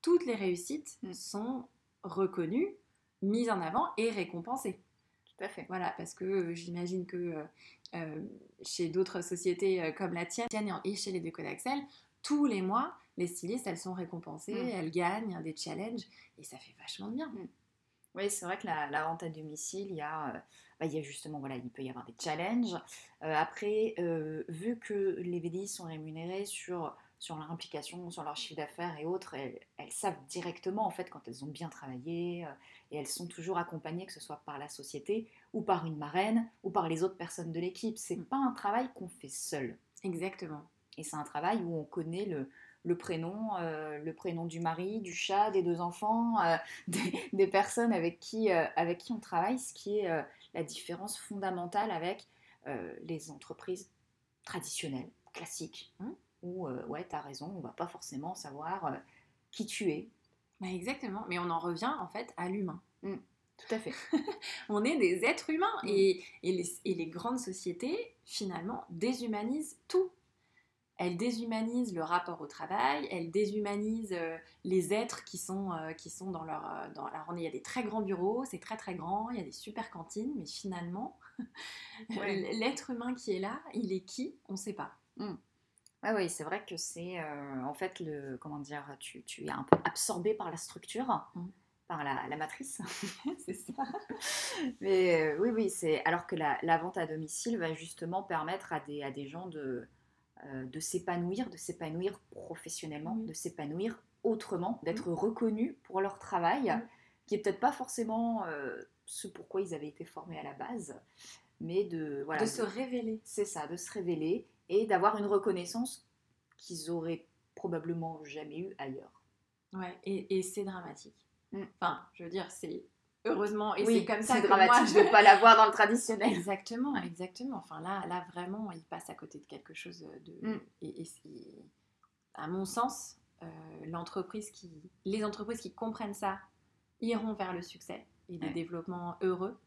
toutes les réussites Mm. sont reconnues, mises en avant et récompensées. Tout à fait. Voilà, parce que euh, j'imagine que euh, euh, chez d'autres sociétés comme la tienne et chez les Décodes Axel, tous les mois, les stylistes, elles sont récompensées, Mm. elles gagnent des challenges et ça fait vachement de bien. Oui, c'est vrai que la, la vente à domicile, il y a, euh, bah, il y a justement, voilà, il peut y avoir des challenges. Euh, après, euh, vu que les VDI sont rémunérés sur, sur leur implication, sur leur chiffre d'affaires et autres, elles, elles savent directement en fait quand elles ont bien travaillé et elles sont toujours accompagnées, que ce soit par la société ou par une marraine ou par les autres personnes de l'équipe. C'est Mm. pas un travail qu'on fait seul. Exactement. Et c'est un travail où on connaît le, le prénom, euh, le prénom du mari, du chat, des deux enfants, euh, des, des personnes avec qui, euh, avec qui on travaille, ce qui est la différence fondamentale avec les entreprises traditionnelles, classiques, hein, où, ouais, tu as raison, on va pas forcément savoir qui tu es. Bah, exactement. Mais on en revient en fait à l'humain. Tout à fait. On est des êtres humains Mm. et, et les, et les grandes sociétés, finalement, déshumanisent tout. Elles déshumanisent le rapport au travail, elles déshumanisent euh, les êtres qui sont, euh, qui sont dans leur... euh, dans, alors, il y a des très grands bureaux, c'est très très grand, il y a des super cantines, mais finalement, Ouais. l'être humain qui est là, il est qui? On ne sait pas. Ouais, oui, c'est vrai que c'est euh, en fait le comment dire, tu, tu es un peu absorbé par la structure, Mm. par la, la matrice, c'est ça. Mais oui, oui, c'est alors que la, la vente à domicile va justement permettre à des, à des gens de, de s'épanouir, de s'épanouir professionnellement, de s'épanouir autrement, d'être reconnus pour leur travail, qui est peut-être pas forcément euh, ce pourquoi ils avaient été formés à la base, mais de voilà de se révéler. c'est ça, de se révéler et d'avoir une reconnaissance qu'ils auraient probablement jamais eu ailleurs. Ouais, et, et c'est dramatique. Mm. Enfin, je veux dire, c'est heureusement, et oui, c'est comme ça que dramatique moi, de ne pas l'avoir dans le traditionnel. Exactement, exactement. Enfin là, là vraiment, il passe à côté de quelque chose de. Mm. Et, à mon sens, euh, l'entreprise qui, les entreprises qui comprennent ça iront vers le succès et des Ouais. développements heureux.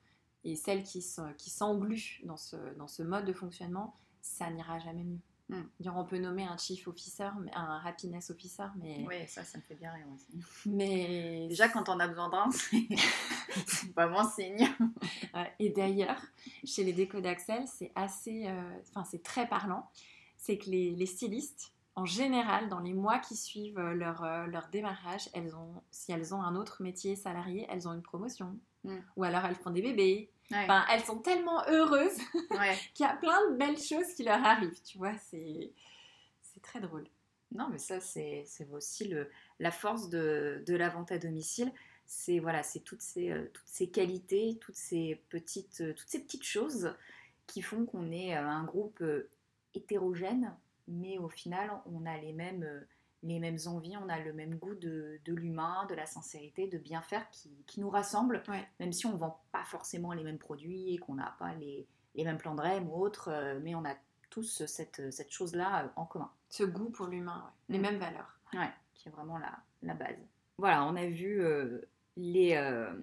Et celles qui s'engluent dans ce, dans ce mode de fonctionnement, ça n'ira jamais mieux. Mm. Dire, on peut nommer un chief officer, un happiness officer, mais, Oui, ça, ça me fait bien rire aussi. mais Déjà, quand on a besoin d'un, c'est pas bon signe. Et d'ailleurs, chez les décos d'Axel, c'est assez, euh, enfin c'est très parlant. C'est que les, les stylistes, en général, dans les mois qui suivent euh, leur, euh, leur démarrage, elles ont, si elles ont un autre métier salarié, elles ont une promotion. Mm. Ou alors elles font des bébés. Ouais. Enfin, elles sont tellement heureuses Ouais. qu'il y a plein de belles choses qui leur arrivent. Tu vois, c'est c'est très drôle. Non, mais ça, c'est c'est aussi le, la force de, de la vente à domicile. C'est voilà, c'est toutes ces, euh, toutes ces qualités, toutes ces petites, euh, toutes ces petites choses qui font qu'on est euh, un groupe hétérogène, mais au final, on a les mêmes, les mêmes envies, on a le même goût de, de l'humain, de la sincérité, de bien faire qui, qui nous rassemble, Ouais. même si on ne vend pas forcément les mêmes produits et qu'on n'a pas les, les mêmes plans de REM ou autres, euh, mais on a tous cette, cette chose-là euh, en commun. Ce goût pour l'humain, ouais. les Mm. mêmes valeurs. Ouais, qui est vraiment la, la base. voilà, on a vu euh, les. euh,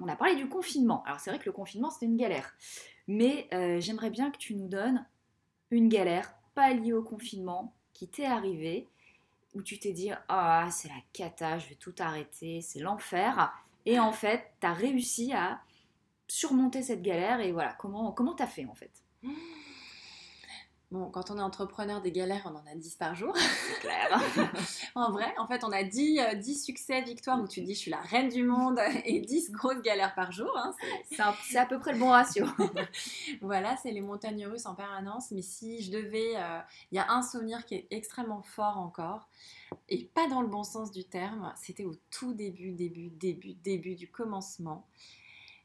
on a parlé du confinement. Alors c'est vrai que le confinement c'était une galère, mais euh, j'aimerais bien que tu nous donnes une galère pas liée au confinement qui t'est arrivée, où tu t'es dit ah c'est la cata, je vais tout arrêter, c'est l'enfer, et en fait t'as réussi à surmonter cette galère et voilà comment comment t'as fait en fait? Bon, quand on est entrepreneur des galères, on en a 10 par jour. C'est clair. En vrai, en fait, on a 10, euh, 10 succès, victoires où tu dis je suis la reine du monde et 10 grosses galères par jour. hein. C'est à peu près le bon ratio. Voilà, c'est les montagnes russes en permanence. Mais si je devais. euh, Il y a un souvenir qui est extrêmement fort encore, et pas dans le bon sens du terme. C'était au tout début, début, début, début du commencement.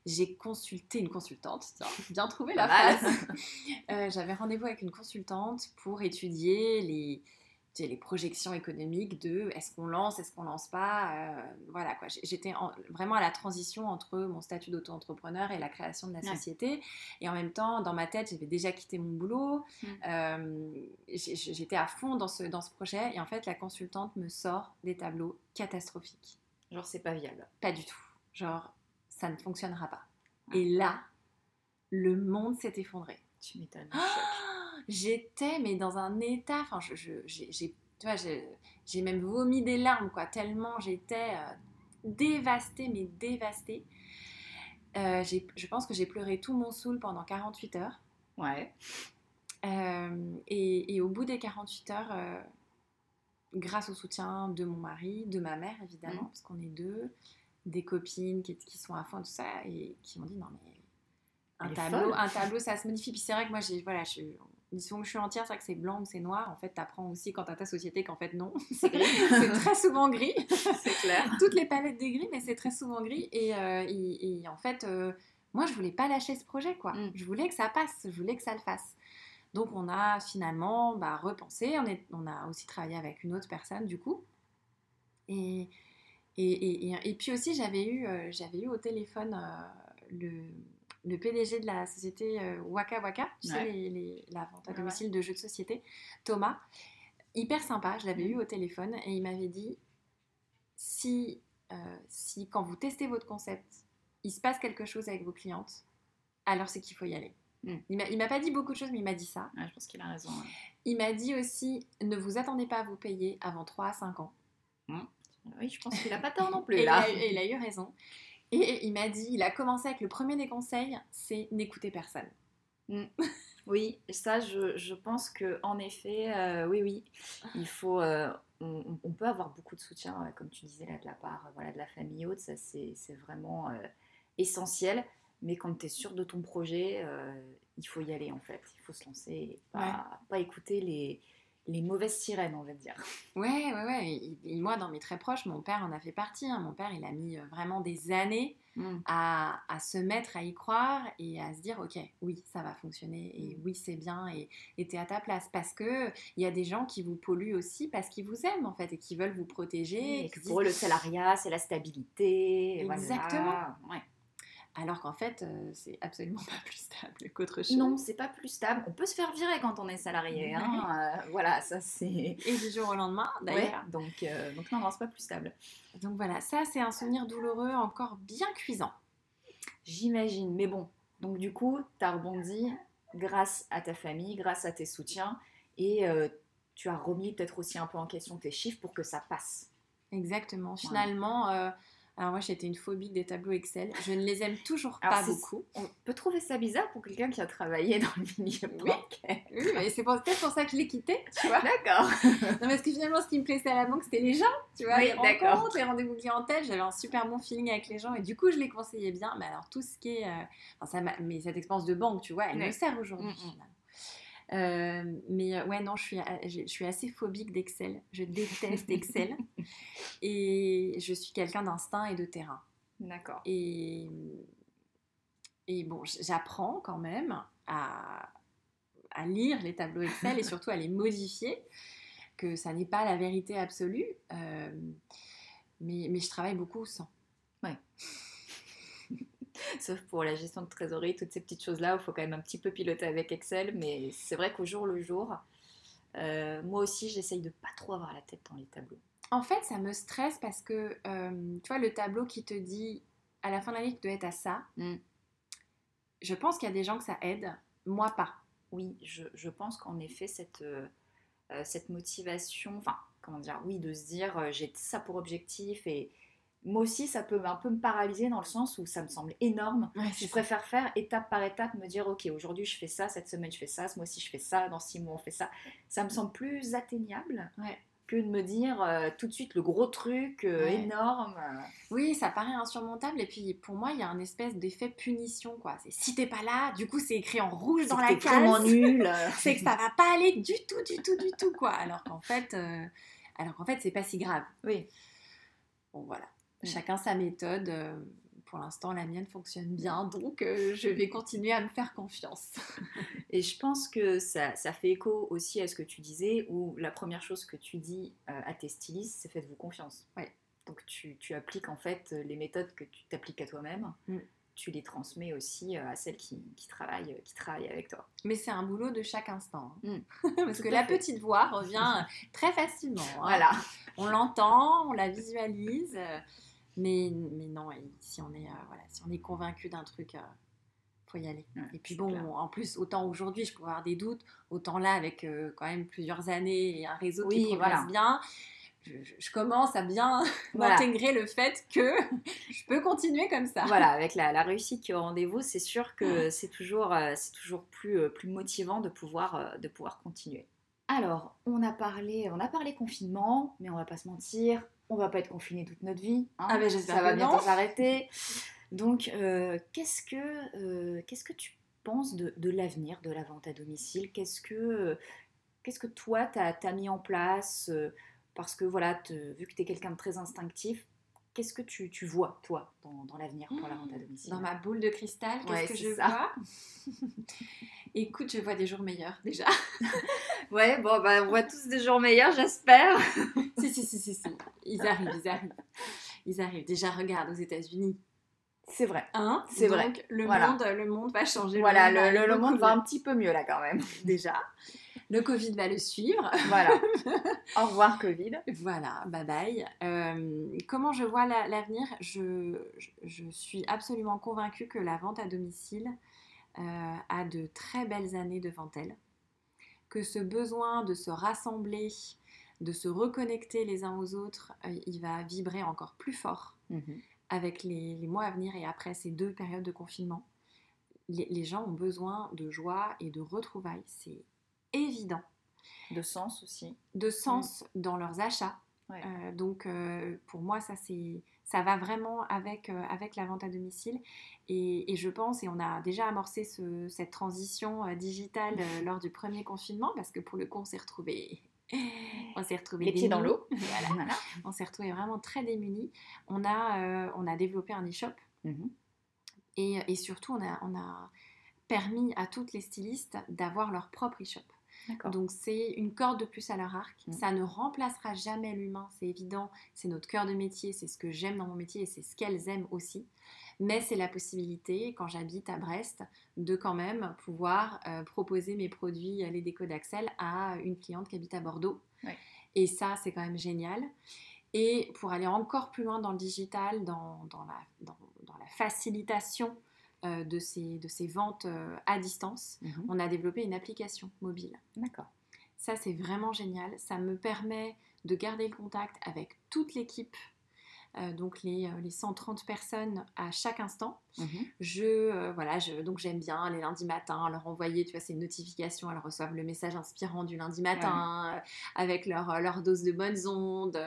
J'ai consulté une consultante, tiens, bien trouvé la phrase. Euh, J'avais rendez-vous avec une consultante pour étudier les, les projections économiques de est-ce qu'on lance, est-ce qu'on lance pas. euh, voilà quoi. J'étais en- vraiment à la transition entre mon statut d'auto-entrepreneur et la création de la Ouais. société. Et en même temps, dans ma tête, j'avais déjà quitté mon boulot. Mm. Euh, J'étais à fond dans ce, dans ce projet. Et en fait, la consultante me sort des tableaux catastrophiques. Genre c'est pas viable. Pas du tout. Genre, ça ne fonctionnera pas. Et là, le monde s'est effondré. Tu m'étonnes. Ah, J'étais mais dans un état, enfin je, je- j'ai, j'ai- tu vois, j'ai, j'ai même vomi des larmes quoi, tellement j'étais euh, dévastée mais dévastée. Euh, je pense que j'ai pleuré tout mon saoul pendant 48 heures. Ouais. Euh, et, et au bout des 48 heures, euh, grâce au soutien de mon mari, de ma mère évidemment, Mhm. parce qu'on est deux, des copines qui, qui sont à fond, tout ça, et qui m'ont dit non mais un tableau, un tableau ça se modifie. Puis c'est vrai que moi j'ai voilà, je, disons que je suis entière, c'est vrai que c'est blanc ou c'est noir. En fait, t'apprends aussi quand t'as ta société qu'en fait non, C'est très souvent gris. c'est clair. Toutes les palettes des gris, mais c'est très souvent gris. Et, euh, et- et en fait, euh, moi, je voulais pas lâcher ce projet, quoi. Mm. Je voulais que ça passe, je voulais que ça le fasse. Donc, on a finalement bah, repensé. On, est, on a aussi travaillé avec une autre personne, du coup. Et, et, et, et- et puis aussi, j'avais eu, euh, j'avais eu au téléphone euh, le, le PDG de la société euh, Waka Waka, tu sais, les, les- la vente à Ouais, domicile de jeux de société, Thomas. Hyper sympa, je l'avais eu au téléphone et il m'avait dit si, euh, si quand vous testez votre concept, il se passe quelque chose avec vos clientes, alors c'est qu'il faut y aller. Mm. Il m'a- pas dit beaucoup de choses, mais il m'a dit ça. Ouais, je pense qu'il a raison. Il m'a dit aussi ne vous attendez pas à vous payer avant 3 à 5 ans. Oui, je pense qu'il a pas tort non plus Et il, là. a, et il a eu raison. Et il m'a dit, il a commencé avec le premier des conseils, c'est n'écoutez personne. Oui, ça, je, je pense que en effet, euh, oui, oui, il faut. euh, on, on peut avoir beaucoup de soutien, euh, comme tu disais là, de la part, voilà, de la famille haute, ça c'est vraiment euh, essentiel. Mais quand tu es sûr de ton projet, il faut y aller en fait. Il faut se lancer, et pas, pas écouter les, les mauvaises sirènes, on va dire. Ouais, ouais, ouais. Et, et moi, dans mes très proches, mon père en a fait partie. hein. Mon père, il a mis euh, vraiment des années à, à se mettre à y croire et à se dire ok oui ça va fonctionner et Mm. oui c'est bien et t'es à ta place parce que il y a des gens qui vous polluent aussi parce qu'ils vous aiment en fait et qui veulent vous protéger Et et que pour eux, le salariat, c'est la stabilité. voilà. Exactement. Ouais. Alors qu'en fait euh, c'est absolument pas plus stable qu'autre chose Non, c'est pas plus stable. On peut se faire virer quand on est salarié. hein. Euh, voilà, ça c'est. et du jour au lendemain Ouais, d'ailleurs donc, euh, donc non, non, c'est pas plus stable. donc voilà ça c'est un souvenir douloureux encore bien cuisant J'imagine, mais bon. Donc du coup, tu as rebondi grâce à ta famille, grâce à tes soutiens, et tu as remis peut-être aussi un peu en question tes chiffres pour que ça passe. exactement finalement alors moi j'étais une phobique des tableaux Excel je ne les aime toujours Alors, pas beaucoup On peut trouver ça bizarre pour quelqu'un qui a travaillé dans le milieu Oui. bancaire. oui mais c'est peut-être pour ça que je l'ai quitté tu vois D'accord. Non, parce que finalement, ce qui me plaisait à la banque, c'était les gens, tu vois, Oui, les d'accord. rencontres, les rendez-vous clientèle. J'avais un super bon feeling avec les gens et du coup, je les conseillais bien. Mais alors, tout ce qui est. euh, enfin, ça m'a- mais cette expérience de banque, tu vois, elle Ouais. me sert aujourd'hui. Mm, mm. Euh, mais euh, ouais, non, je suis, a- je, suis assez phobique d'Excel. Je déteste Excel. et je suis quelqu'un d'instinct et de terrain. D'accord. Et, et bon, j'apprends quand même à, à lire les tableaux Excel et surtout à les modifier, que ça n'est pas la vérité absolue. euh, mais, mais je travaille beaucoup sans. Sauf pour la gestion de trésorerie, toutes ces petites choses-là, il faut quand même un petit peu piloter avec Excel, mais c'est vrai qu'au jour le jour, euh, moi aussi j'essaye de pas trop avoir la tête dans les tableaux. En fait, ça me stresse parce que, euh, tu vois, le tableau qui te dit à la fin de l'année que tu dois être à ça, Mm. je pense qu'il y a des gens que ça aide, moi pas. Oui, je, je pense qu'en effet, cette, euh, cette motivation, enfin, comment dire, oui, de se dire euh, j'ai ça pour objectif et moi aussi, ça peut un peu me paralyser dans le sens où ça me semble énorme. Je préfère faire étape par étape, me dire ok, aujourd'hui je fais ça, cette semaine je fais ça, ce mois-ci je fais ça, dans six mois on fait ça. Ça me semble plus atteignable Ouais. que de me dire euh, tout de suite le gros truc euh, Ouais. énorme. Oui, ça paraît insurmontable. Et puis, pour moi, il y a un espèce d'effet punition, quoi. C'est si t'es pas là, du coup, c'est écrit en rouge dans la vraiment case. nul. c'est que ça va pas aller du tout, du tout, du tout, quoi. Alors qu'en fait, euh, alors qu'en fait, c'est pas si grave. Oui. Bon, voilà. Mm. Chacun sa méthode. euh, Pour l'instant, la mienne fonctionne bien, donc euh, je vais continuer à me faire confiance. Et je pense que ça, ça fait écho aussi à ce que tu disais, où la première chose que tu dis euh, à tes stylistes, c'est faites-vous confiance. Ouais. Donc tu, tu appliques en fait les méthodes que tu t'appliques à toi-même, Mm. Tu les transmets aussi euh, à celles qui, qui travaillent, qui travaillent avec toi. Mais c'est un boulot de chaque instant. hein. Mm. Parce que la fait. petite voix revient très facilement. hein. Voilà. On l'entend, on la visualise. euh, Mais, mais non, et si on est, euh, voilà, si on est convaincu d'un truc, il faut y aller. Ouais, et puis bon, clair. en plus, autant aujourd'hui, je peux avoir des doutes, autant là, avec euh, quand même plusieurs années et un réseau Oui, qui progresse voilà. bien, je, commence à bien Voilà. intégrer le fait que je peux continuer comme ça. voilà, avec la, la réussite qui est au rendez-vous, c'est sûr que c'est toujours, euh, c'est toujours plus, euh, plus motivant de pouvoir, euh, de pouvoir continuer. Alors, on a parlé, on a parlé confinement, mais on va pas se mentir, on va pas être confiné toute notre vie. hein. Ah ben, j'espère Ça va bientôt s'arrêter. Donc, euh, qu'est-ce que, euh, qu'est-ce que tu penses de, de l'avenir de la vente à domicile? Qu'est-ce que, qu'est-ce que toi tu as, mis en place Parce que voilà, te- vu que tu es quelqu'un de très instinctif, qu'est-ce que tu, tu vois toi dans, dans l'avenir pour la vente à domicile Dans ma boule de cristal, qu'est-ce Ouais, que je ça. vois? Écoute, je vois des jours meilleurs déjà. Ouais, bon, bah, on voit tous des jours meilleurs, j'espère. si, si, si, si, si. Ils arrivent, ils arrivent. Ils arrivent. Déjà, regarde aux États-Unis. C'est vrai. Hein? C'est vrai. Le, Voilà. monde, le monde va changer. Voilà, le, le- monde va un petit peu mieux là quand même. Déjà. Le Covid va le suivre. Voilà. Au revoir Covid. Voilà, bye bye. Euh, comment je vois la- l'avenir? Je, je, je suis absolument convaincue que la vente à domicile euh, a de très belles années devant elle. Que ce besoin de se rassembler, de se reconnecter les uns aux autres, euh, il va vibrer encore plus fort avec les, les mois à venir et après ces deux périodes de confinement. Les, les gens ont besoin de joie et de retrouvailles, c'est évident. De sens aussi. De sens dans leurs achats. Ouais. Euh, donc euh, pour moi, ça, ça va vraiment avec, euh, avec la vente à domicile. Et, et je pense, et on a déjà amorcé ce- cette transition digitale lors du premier confinement, parce que pour le coup, on s'est retrouvés... On s'est retrouvés Les pieds dans l'eau. Voilà. Voilà. On s'est retrouvés vraiment très démunis. On a, euh, on a développé un e-shop Mhm. et, et surtout, on a, on a permis à toutes les stylistes d'avoir leur propre e-shop. Donc c'est une corde de plus à leur arc. Mm. Ça ne remplacera jamais l'humain, c'est évident. C'est notre cœur de métier, c'est ce que j'aime dans mon métier et c'est ce qu'elles aiment aussi. Mais c'est la possibilité, quand j'habite à Brest, de quand même pouvoir euh, proposer mes produits, euh, les décos d'Axel, à une cliente qui habite à Bordeaux. Ouais. Et ça, c'est quand même génial. Et pour aller encore plus loin dans le digital, dans, dans la, dans- dans la facilitation euh, de, ces, de ces ventes euh, à distance, Mhm. on a développé une application mobile. D'accord. Ça, c'est vraiment génial. Ça me permet de garder le contact avec toute l'équipe, euh, donc les, euh, les 130 personnes à chaque instant. Mhm. Je, euh, voilà, je, donc j'aime bien les lundis matins leur envoyer, tu vois, ces notifications, elles reçoivent le message inspirant du lundi matin avec leur, leur dose de bonnes ondes.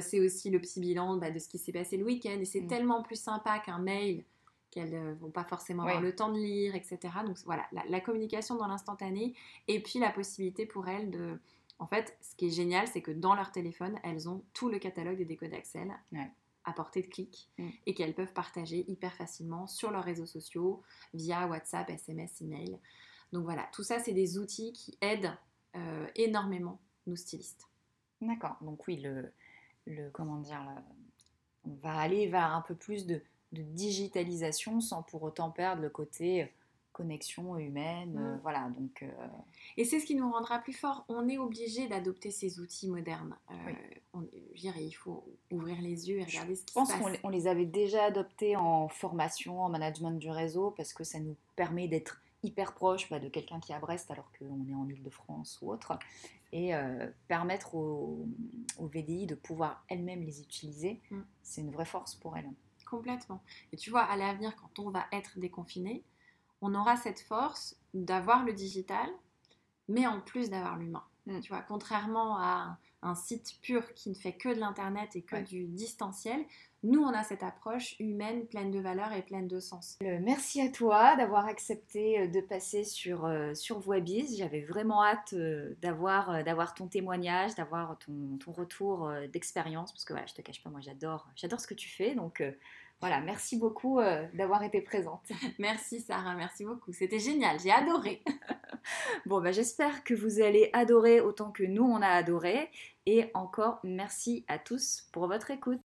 C'est aussi le petit bilan bah, de ce qui s'est passé le week-end et c'est Mm. tellement plus sympa qu'un mail qu'elles ne vont pas forcément avoir Ouais. le temps de lire, etc. Donc voilà, la, la communication dans l'instantané et puis la possibilité pour elles de... En fait, ce qui est génial, c'est que dans leur téléphone, elles ont tout le catalogue des décodes Excel Ouais. à portée de clic Mm. et qu'elles peuvent partager hyper facilement sur leurs réseaux sociaux, via WhatsApp, SMS, email. Donc voilà, tout ça, c'est des outils qui aident euh, énormément nos stylistes. D'accord. Donc oui, le, le comment dire, le- on va aller vers un peu plus de, de digitalisation sans pour autant perdre le côté connexion humaine. euh, Mm. voilà, donc euh, Et c'est ce qui nous rendra plus forts. On est obligé d'adopter ces outils modernes. Euh, Oui. on- je il faut ouvrir les yeux et regarder ce qui je pense se passe. qu'on les- on les avait déjà adoptés en formation, en management du réseau, parce que ça nous permet d'être hyper proche bah, de quelqu'un qui est à Brest alors qu'on est en Ile-de-France ou autre, et euh, permettre aux, aux VDI de pouvoir elles-mêmes les utiliser, Mm. c'est une vraie force pour elles. Complètement. Et tu vois, à l'avenir, quand on va être déconfiné, on aura cette force d'avoir le digital, mais en plus d'avoir l'humain. Mm. Tu vois, contrairement à un, site pur qui ne fait que de l'internet et que Ouais. du distanciel, nous on a cette approche humaine, pleine de valeur et pleine de sens. Euh, Merci à toi d'avoir accepté euh, de passer sur, euh, sur Voibiz. J'avais vraiment hâte d'avoir d'avoir ton témoignage, d'avoir ton, ton retour d'expérience, parce que voilà, je te cache pas, moi j'adore j'adore ce que tu fais. Donc voilà, merci beaucoup euh, d'avoir été présente. Merci Sarah, merci beaucoup. C'était génial, j'ai adoré. Bon, bah, j'espère que vous allez adorer autant que nous on a adoré. Et encore merci à tous pour votre écoute.